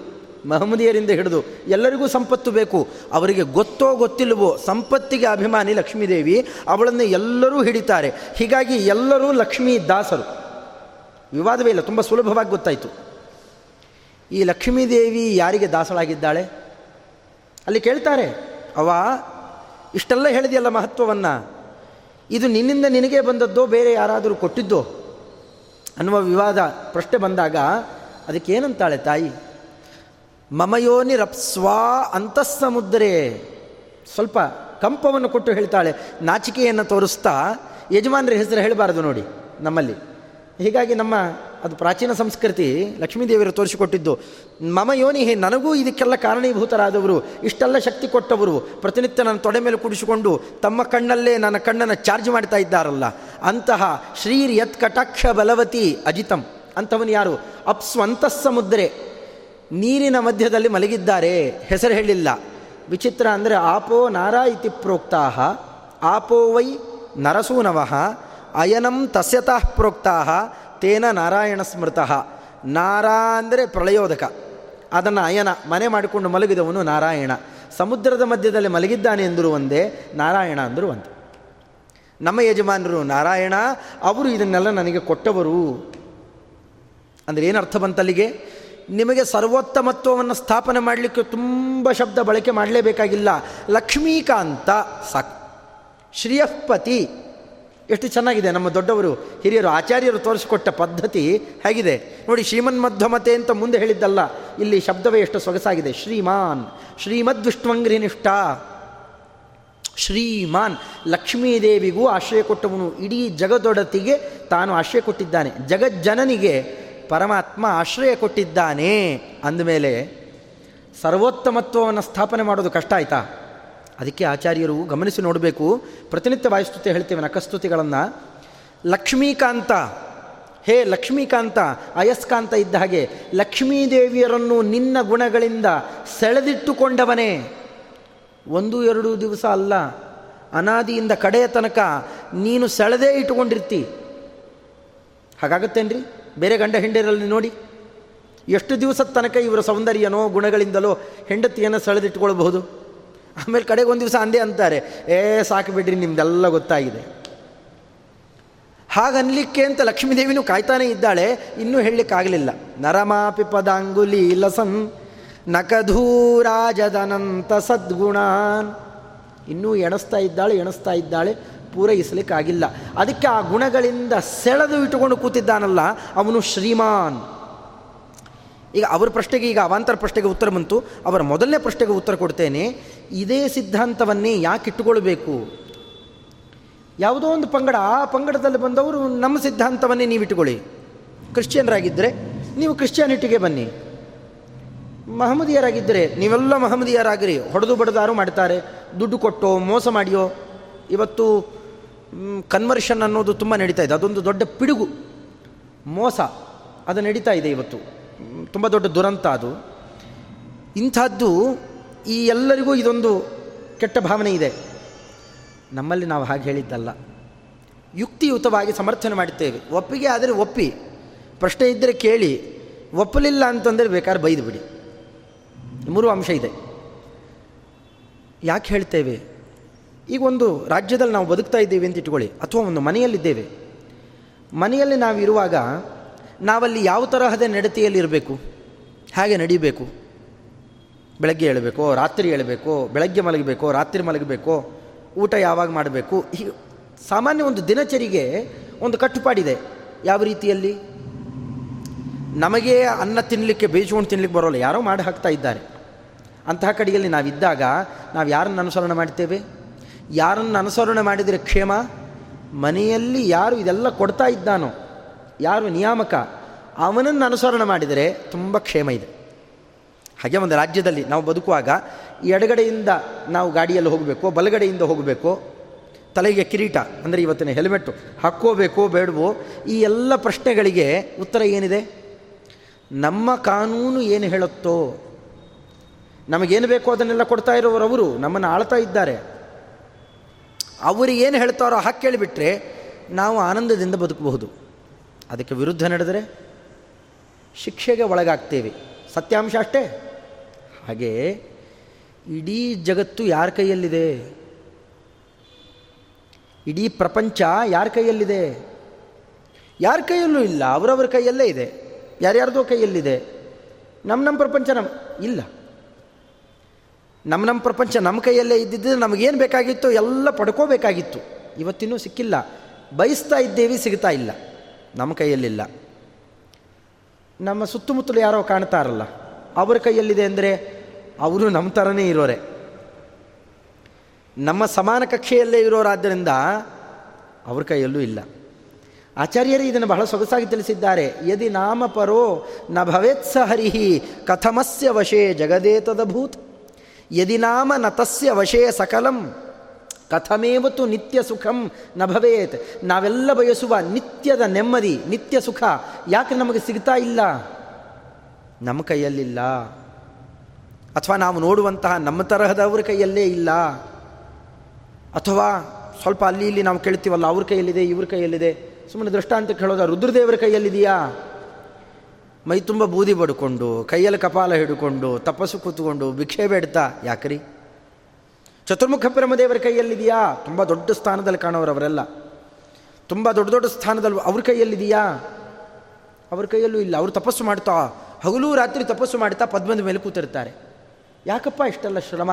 ಮಹಮ್ಮದಿಯರಿಂದ ಹಿಡಿದು ಎಲ್ಲರಿಗೂ ಸಂಪತ್ತು ಬೇಕು. ಅವರಿಗೆ ಗೊತ್ತೋ ಗೊತ್ತಿಲ್ಲವೋ, ಸಂಪತ್ತಿಗೆ ಅಭಿಮಾನಿ ಲಕ್ಷ್ಮೀದೇವಿ, ಅವಳನ್ನು ಎಲ್ಲರೂ ಹಿಡಿತಾರೆ. ಹೀಗಾಗಿ ಎಲ್ಲರೂ ಲಕ್ಷ್ಮೀ ದಾಸರು. ವಿವಾದವೇ ಇಲ್ಲ, ತುಂಬ ಸುಲಭವಾಗಿ ಗೊತ್ತಾಯಿತು. ಈ ಲಕ್ಷ್ಮೀದೇವಿ ಯಾರಿಗೆ ದಾಸಳಾಗಿದ್ದಾಳೆ? ಅಲ್ಲಿ ಕೇಳ್ತಾರೆ ಅವ ಇಷ್ಟೆಲ್ಲ ಹೇಳಿದೆಯಲ್ಲ ಮಹತ್ವವನ್ನು? ಇದು ನಿನ್ನಿಂದ ನಿನಗೆ ಬಂದದ್ದೋ, ಬೇರೆ ಯಾರಾದರೂ ಕೊಟ್ಟಿದ್ದೋ? ಅನ್ನುವ ವಿವಾದ ಪ್ರಶ್ನೆ ಬಂದಾಗ ಅದಕ್ಕೇನಂತಾಳೆ ತಾಯಿ? ಮಮಯೋನಿ ರಪ್ಸ್ವಾ ಅಂತಸ್ಸಮುದ್ರೆ. ಸ್ವಲ್ಪ ಕಂಪವನ್ನು ಕೊಟ್ಟು ಹೇಳ್ತಾಳೆ, ನಾಚಿಕೆಯನ್ನು ತೋರಿಸ್ತಾ ಯಜಮಾನರ ಹೆಸರು ಹೇಳಬಾರದು ನೋಡಿ ನಮ್ಮಲ್ಲಿ. ಹೀಗಾಗಿ ನಮ್ಮ ಅದು ಪ್ರಾಚೀನ ಸಂಸ್ಕೃತಿ ಲಕ್ಷ್ಮೀದೇವಿಯರು ತೋರಿಸಿಕೊಟ್ಟಿದ್ದು. ಮಮ ಯೋನಿ ಹೇ, ನನಗೂ ಇದಕ್ಕೆಲ್ಲ ಕಾರಣೀಭೂತರಾದವರು, ಇಷ್ಟೆಲ್ಲ ಶಕ್ತಿ ಕೊಟ್ಟವರು, ಪ್ರತಿನಿತ್ಯ ನನ್ನ ತೊಡೆ ಮೇಲೆ ಕುಡಿಸಿಕೊಂಡು ತಮ್ಮ ಕಣ್ಣಲ್ಲೇ ನನ್ನ ಕಣ್ಣನ್ನು ಚಾರ್ಜ್ ಮಾಡ್ತಾ ಇದ್ದಾರಲ್ಲ. ಅಂತಹ ಶ್ರೀರ್ ಯತ್ ಕಟಾಕ್ಷ ಬಲವತಿ ಅಜಿತಂ ಅಂಥವನು ಯಾರು? ಅಪ್ಸ್ವಂತ ಸಮುದ್ರೆ. ನೀರಿನ ಮಧ್ಯದಲ್ಲಿ ಮಲಗಿದ್ದಾರೆ, ಹೆಸರು ಹೇಳಿಲ್ಲ. ವಿಚಿತ್ರ ಅಂದರೆ ಆಪೋ ನಾರಾ ಇತಿ ಪ್ರೋಕ್ತಾ ಆಪೋ ವೈ ನರಸೂನವಃ ಅಯನಂ ತಸ್ಯತಃ ಪ್ರೋಕ್ತಾ ತೇನ ನಾರಾಯಣ ಸ್ಮೃತಃ. ನಾರಾ ಅಂದರೆ ಪ್ರಳಯೋದಕ. ಅದನ್ನು ಅಯನ ಮನೆ ಮಾಡಿಕೊಂಡು ಮಲಗಿದವನು ನಾರಾಯಣ. ಸಮುದ್ರದ ಮಧ್ಯದಲ್ಲಿ ಮಲಗಿದ್ದಾನೆ ಎಂದರು ಒಂದೇ, ನಾರಾಯಣ ಅಂದರು ಒಂದು. ನಮ್ಮ ಯಜಮಾನರು, ನಾರಾಯಣ, ಅವರು ಇದನ್ನೆಲ್ಲ ನನಗೆ ಕೊಟ್ಟವರು. ಅಂದರೆ ಏನು ಅರ್ಥ ಬಂತಲ್ಲಿಗೆ? ನಿಮಗೆ ಸರ್ವೋತ್ತಮತ್ವವನ್ನು ಸ್ಥಾಪನೆ ಮಾಡಲಿಕ್ಕೆ ತುಂಬ ಶಬ್ದ ಬಳಕೆ ಮಾಡಲೇಬೇಕಾಗಿಲ್ಲ. ಲಕ್ಷ್ಮೀಕಾಂತ ಸಾಕು. ಶ್ರೀಯಃಪತಿ. ಎಷ್ಟು ಚೆನ್ನಾಗಿದೆ. ನಮ್ಮ ದೊಡ್ಡವರು, ಹಿರಿಯರು, ಆಚಾರ್ಯರು ತೋರಿಸಿಕೊಟ್ಟ ಪದ್ಧತಿ ಹೇಗಿದೆ. ನೋಡಿ, ಶ್ರೀಮನ್ ಮಧ್ವಮತೆ ಅಂತ ಮುಂದೆ ಹೇಳಿದ್ದಲ್ಲ, ಇಲ್ಲಿ ಶಬ್ದವೇ ಎಷ್ಟು ಸೊಗಸಾಗಿದೆ. ಶ್ರೀಮಾನ್ ಶ್ರೀಮದ್ ವಿಷ್ಣುವಂಗ್ರಿನಿಷ್ಠ ಶ್ರೀಮಾನ್, ಲಕ್ಷ್ಮೀದೇವಿಗೂ ಆಶ್ರಯ ಕೊಟ್ಟವನು. ಇಡೀ ಜಗದೊಡತಿಗೆ ತಾನು ಆಶ್ರಯ ಕೊಟ್ಟಿದ್ದಾನೆ. ಜಗಜ್ಜನನಿಗೆ ಪರಮಾತ್ಮ ಆಶ್ರಯ ಕೊಟ್ಟಿದ್ದಾನೆ ಅಂದಮೇಲೆ ಸರ್ವೋತ್ತಮತ್ವವನ್ನು ಸ್ಥಾಪನೆ ಮಾಡೋದು ಕಷ್ಟ ಆಯ್ತಾ? ಅದಕ್ಕೆ ಆಚಾರ್ಯರು ಗಮನಿಸಿ ನೋಡಬೇಕು. ಪ್ರತಿನಿತ್ಯ ವಾಯುಸ್ತುತಿ ಹೇಳ್ತೇವೆ ನಕಸ್ತುತಿಗಳನ್ನು ಲಕ್ಷ್ಮೀಕಾಂತ. ಹೇ ಲಕ್ಷ್ಮೀಕಾಂತ, ಅಯಸ್ಕಾಂತ ಇದ್ದ ಹಾಗೆ ಲಕ್ಷ್ಮೀದೇವಿಯರನ್ನು ನಿನ್ನ ಗುಣಗಳಿಂದ ಸೆಳೆದಿಟ್ಟುಕೊಂಡವನೇ. ಒಂದು, ಎರಡು ದಿವಸ ಅಲ್ಲ, ಅನಾದಿಯಿಂದ ಕಡೆಯ ತನಕ ನೀನು ಸೆಳೆದೇ ಇಟ್ಟುಕೊಂಡಿರ್ತಿ. ಹಾಗಾಗತ್ತೇನ್ರಿ? ಬೇರೆ ಗಂಡ ಹೆಂಡಿರಲ್ಲಿ ನೋಡಿ. ಎಷ್ಟು ದಿವಸದ ತನಕ ಇವರ ಸೌಂದರ್ಯನೋ ಗುಣಗಳಿಂದಲೋ ಹೆಂಡತಿಯನ್ನು ಸೆಳೆದಿಟ್ಕೊಳ್ಬಹುದು ಆಮೇಲೆ ಕಡೆಗೆ ಒಂದು ದಿವಸ ಅಂದೇ ಅಂತಾರೆ, ಏ, ಸಾಕು ಬಿಡ್ರಿ, ನಿಮ್ದೆಲ್ಲ ಗೊತ್ತಾಗಿದೆ. ಹಾಗನ್ಲಿಕ್ಕೆ ಅಂತ ಲಕ್ಷ್ಮೀದೇವಿನೂ ಕಾಯ್ತಾನೆ ಇದ್ದಾಳೆ, ಇನ್ನೂ ಹೇಳಲಿಕ್ಕಾಗಲಿಲ್ಲ ನರಮಾಪಿ ಪದಾಂಗುಲಿ ಲಸನ್ ನಕಧೂರಾಜದನಂತ ಸದ್ಗುಣಾನ್. ಇನ್ನೂ ಎಣಿಸ್ತಾ ಇದ್ದಾಳೆ ಎಣಿಸ್ತಾ ಇದ್ದಾಳೆ ಪೂರೈಸಲಿಕ್ಕಾಗಿಲ್ಲ ಅದಕ್ಕೆ ಆ ಗುಣಗಳಿಂದ ಸೆಳೆದು ಇಟ್ಟುಕೊಂಡು ಕೂತಿದ್ದಾನಲ್ಲ, ಅವನು ಶ್ರೀಮಾನ್. ಈಗ ಅವರ ಪ್ರಶ್ನೆಗೆ ಈಗ ಅವಾಂತರ ಪ್ರಶ್ನೆಗೆ ಉತ್ತರ ಬಂತು. ಅವರ ಮೊದಲನೇ ಪ್ರಶ್ನೆಗೆ ಉತ್ತರ ಕೊಡ್ತೇನೆ. ಇದೇ ಸಿದ್ಧಾಂತವನ್ನೇ ಯಾಕೆ ಇಟ್ಟುಕೊಳ್ಬೇಕು? ಯಾವುದೋ ಒಂದು ಪಂಗಡ, ಆ ಪಂಗಡದಲ್ಲಿ ಬಂದವರು ನಮ್ಮ ಸಿದ್ಧಾಂತವನ್ನೇ ನೀವು ಇಟ್ಟುಕೊಳ್ಳಿ. ಕ್ರಿಶ್ಚಿಯನ್ರಾಗಿದ್ದರೆ ನೀವು ಕ್ರಿಶ್ಚಿಯಾನಿಟಿಗೆ ಬನ್ನಿ. ಮಹಮ್ಮದಿಯರಾಗಿದ್ದರೆ ನೀವೆಲ್ಲ ಮಹಮ್ಮದಿಯರಾಗಿರಿ. ಹೊಡೆದು ಬಡದಾರು ಮಾಡ್ತಾರೆ. ದುಡ್ಡು ಕೊಟ್ಟೋ, ಮೋಸ ಮಾಡಿಯೋ, ಇವತ್ತು ಕನ್ವರ್ಷನ್ ಅನ್ನೋದು ತುಂಬ ನಡೀತಾ ಇದೆ. ಅದೊಂದು ದೊಡ್ಡ ಪಿಡುಗು. ಮೋಸ. ಅದು ನಡೀತಾ ಇದೆ ಇವತ್ತು. ತುಂಬ ದೊಡ್ಡ ದುರಂತ ಅದು. ಇಂಥದ್ದು ಈ ಎಲ್ಲರಿಗೂ ಇದೊಂದು ಕೆಟ್ಟ ಭಾವನೆ ಇದೆ. ನಮ್ಮಲ್ಲಿ ನಾವು ಹಾಗೆ ಹೇಳಿದ್ದಲ್ಲ. ಯುಕ್ತಿಯುತವಾಗಿ ಸಮರ್ಥನೆ ಮಾಡುತ್ತೇವೆ. ಒಪ್ಪಿಗೆ ಆದರೆ ಒಪ್ಪಿ. ಪ್ರಶ್ನೆ ಇದ್ದರೆ ಕೇಳಿ. ಒಪ್ಪಲಿಲ್ಲ ಅಂತಂದರೆ ಬೇಕಾದ್ರೆ ಬೈದು ಬಿಡಿ ಮೂರು ಅಂಶ ಇದೆ. ಯಾಕೆ ಹೇಳ್ತೇವೆ? ಈಗ ಒಂದು ರಾಜ್ಯದಲ್ಲಿ ನಾವು ಬದುಕ್ತಾ ಇದ್ದೀವಿ ಅಂತ ಇಟ್ಕೊಳ್ಳಿ. ಅಥವಾ ಒಂದು ಮನೆಯಲ್ಲಿದ್ದೇವೆ. ಮನೆಯಲ್ಲಿ ನಾವು ಇರುವಾಗ ನಾವಲ್ಲಿ ಯಾವ ತರಹದ ನಡತೆಯಲ್ಲಿ ಇರಬೇಕು? ಹೇಗೆ ನಡೀಬೇಕು? ಬೆಳಗ್ಗೆ ಹೇಳಬೇಕೋ ರಾತ್ರಿ ಹೇಳಬೇಕೋ ಬೆಳಗ್ಗೆ ಮಲಗಬೇಕೋ, ರಾತ್ರಿ ಮಲಗಬೇಕೋ, ಊಟ ಯಾವಾಗ ಮಾಡಬೇಕು? ಹೀಗೆ ಸಾಮಾನ್ಯ ಒಂದು ದಿನಚರಿಗೆ ಒಂದು ಕಟ್ಟುಪಾಡಿದೆ. ಯಾವ ರೀತಿಯಲ್ಲಿ? ನಮಗೆ ಅನ್ನ ತಿನ್ನಲಿಕ್ಕೆ ಬೇಯಿಸ್ಕೊಂಡು ತಿನ್ನಲಿಕ್ಕೆ ಬರೋಲ್ಲ. ಯಾರೋ ಮಾಡಿ ಹಾಕ್ತಾ ಇದ್ದಾರೆ. ಅಂತಹ ಕಡೆಯಲ್ಲಿ ನಾವಿದ್ದಾಗ ನಾವು ಯಾರನ್ನು ಅನುಸರಣೆ ಮಾಡ್ತೇವೆ? ಯಾರನ್ನು ಅನುಸರಣೆ ಮಾಡಿದರೆ ಕ್ಷೇಮ? ಮನೆಯಲ್ಲಿ ಯಾರು ಇದೆಲ್ಲ ಕೊಡ್ತಾ ಇದ್ದಾನೋ ಯಾರು ನಿಯಾಮಕ? ಅವನನ್ನು ಅನುಸರಣೆ ಮಾಡಿದರೆ ತುಂಬ ಕ್ಷೇಮ ಇದೆ. ಹಾಗೆ ಒಂದು ರಾಜ್ಯದಲ್ಲಿ ನಾವು ಬದುಕುವಾಗ ಎಡಗಡೆಯಿಂದ ನಾವು ಗಾಡಿಯಲ್ಲಿ ಹೋಗಬೇಕು, ಬಲಗಡೆಯಿಂದ ಹೋಗಬೇಕು, ತಲೆಗೆ ಕಿರೀಟ, ಅಂದರೆ ಇವತ್ತಿನ ಹೆಲ್ಮೆಟ್ಟು, ಹಾಕ್ಕೋಬೇಕೋ, ಬೇಡವೋ, ಈ ಎಲ್ಲ ಪ್ರಶ್ನೆಗಳಿಗೆ ಉತ್ತರ ಏನಿದೆ? ನಮ್ಮ ಕಾನೂನು ಏನು ಹೇಳುತ್ತೋ, ನಮಗೇನು ಬೇಕೋ ಅದನ್ನೆಲ್ಲ ಕೊಡ್ತಾ ಇರೋರು ಅವರು ನಮ್ಮನ್ನು ಆಳ್ತಾ ಇದ್ದಾರೆ. ಅವರು ಏನು ಹೇಳ್ತಾರೋ ಹಾಕಿ ಕೇಳಿಬಿಟ್ರೆ ನಾವು ಆನಂದದಿಂದ ಬದುಕಬಹುದು. ಅದಕ್ಕೆ ವಿರುದ್ಧ ನಡೆದರೆ ಶಿಕ್ಷೆಗೆ ಒಳಗಾಗ್ತೇವೆ. ಸತ್ಯಾಂಶ ಅಷ್ಟೇ. ಹಾಗೆ ಇಡೀ ಜಗತ್ತು ಯಾರ ಕೈಯಲ್ಲಿದೆ? ಇಡೀ ಪ್ರಪಂಚ ಯಾರ ಕೈಯಲ್ಲಿದೆ? ಯಾರ ಕೈಯಲ್ಲೂ ಇಲ್ಲ, ಅವರವ್ರ ಕೈಯಲ್ಲೇ ಇದೆ. ಯಾರ್ಯಾರ್ದೋ ಕೈಯಲ್ಲಿದೆ. ನಮ್ಮ ನಮ್ಮ ಪ್ರಪಂಚ ನಮ್ಮ ಇಲ್ಲ. ನಮ್ಮ ನಮ್ಮ ಪ್ರಪಂಚ ನಮ್ಮ ಕೈಯಲ್ಲೇ ಇದ್ದಿದ್ದರೆ ನಮಗೇನು ಬೇಕಾಗಿತ್ತು? ಎಲ್ಲ ಪಡ್ಕೋಬೇಕಾಗಿತ್ತು. ಇವತ್ತಿನೂ ಸಿಕ್ಕಿಲ್ಲ. ಬಯಸ್ತಾ ಇದ್ದೇವೆ, ಸಿಗ್ತಾ ಇಲ್ಲ. ನಮ್ಮ ಕೈಯಲ್ಲಿಲ್ಲ. ನಮ್ಮ ಸುತ್ತಮುತ್ತಲು ಯಾರೋ ಕಾಣ್ತಾರಲ್ಲ, ಅವರ ಕೈಯಲ್ಲಿದೆ ಅಂದರೆ ಅವರು ನಮ್ಮ ಥರನೇ ಇರೋರೆ. ನಮ್ಮ ಸಮಾನ ಕಕ್ಷೆಯಲ್ಲೇ ಇರೋರಾದ್ದರಿಂದ ಅವ್ರ ಕೈಯಲ್ಲೂ ಇಲ್ಲ. ಆಚಾರ್ಯರು ಇದನ್ನು ಬಹಳ ಸೊಗಸಾಗಿ ತಿಳಿಸಿದ್ದಾರೆ. ಯದಿ ನಾಮ ಪರೋ ನ ಭವೇತ್ಸ ಹರಿಹಿ ಕಥಮಸ್ಯ ವಶೇ ಜಗದೇತದಭೂತ್ ಯದಿ ನಾಮ ನ ತಸ್ಯ ವಶೇ ಸಕಲಂ ಕಥಮೇವತು ನಿತ್ಯ ಸುಖಂ ನ ಭವೇತ್. ನಾವೆಲ್ಲ ಬಯಸುವ ನಿತ್ಯದ ನೆಮ್ಮದಿ, ನಿತ್ಯ ಸುಖ ಯಾಕೆ ನಮಗೆ ಸಿಗ್ತಾ ಇಲ್ಲ? ನಮ್ಮ ಕೈಯಲ್ಲಿಲ್ಲ. ಅಥವಾ ನಾವು ನೋಡುವಂತಹ ನಮ್ಮ ತರಹದವ್ರ ಕೈಯಲ್ಲೇ ಇಲ್ಲ. ಅಥವಾ ಸ್ವಲ್ಪ ಅಲ್ಲಿ ಇಲ್ಲಿ ನಾವು ಕೇಳ್ತೀವಲ್ಲ, ಅವ್ರ ಕೈಯಲ್ಲಿದೆ, ಇವ್ರ ಕೈಯಲ್ಲಿದೆ. ಸುಮ್ಮನೆ ದೃಷ್ಟಾಂತಕ್ಕೆ ಹೇಳೋದ ರುದ್ರದೇವರ ಕೈಯಲ್ಲಿದೆಯಾ? ಮೈ ತುಂಬ ಬೂದಿ ಬಡ್ಕೊಂಡು, ಕೈಯಲ್ಲಿ ಕಪಾಲ ಹಿಡ್ಕೊಂಡು, ತಪಸ್ಸು ಕೂತ್ಕೊಂಡು, ಭಿಕ್ಷೆ ಬೇಡ್ತಾ. ಯಾಕ್ರಿ? ಚತುರ್ಮುಖ ಬ್ರಹ್ಮದೇವರ ಕೈಯಲ್ಲಿದೆಯಾ? ತುಂಬ ದೊಡ್ಡ ಸ್ಥಾನದಲ್ಲಿ ಕಾಣೋರು ಅವರೆಲ್ಲ. ತುಂಬ ದೊಡ್ಡ ದೊಡ್ಡ ಸ್ಥಾನದಲ್ಲಿ ಅವ್ರ ಕೈಯಲ್ಲಿದೆಯಾ? ಅವ್ರ ಕೈಯಲ್ಲೂ ಇಲ್ಲ. ಅವರು ತಪಸ್ಸು ಮಾಡ್ತಾ, ಹಗಲು ರಾತ್ರಿ ತಪಸ್ಸು ಮಾಡ್ತಾ ಪದ್ಮದ ಮೇಲೆ ಕೂತಿರ್ತಾರೆ. ಯಾಕಪ್ಪ ಇಷ್ಟೆಲ್ಲ ಶ್ರಮ?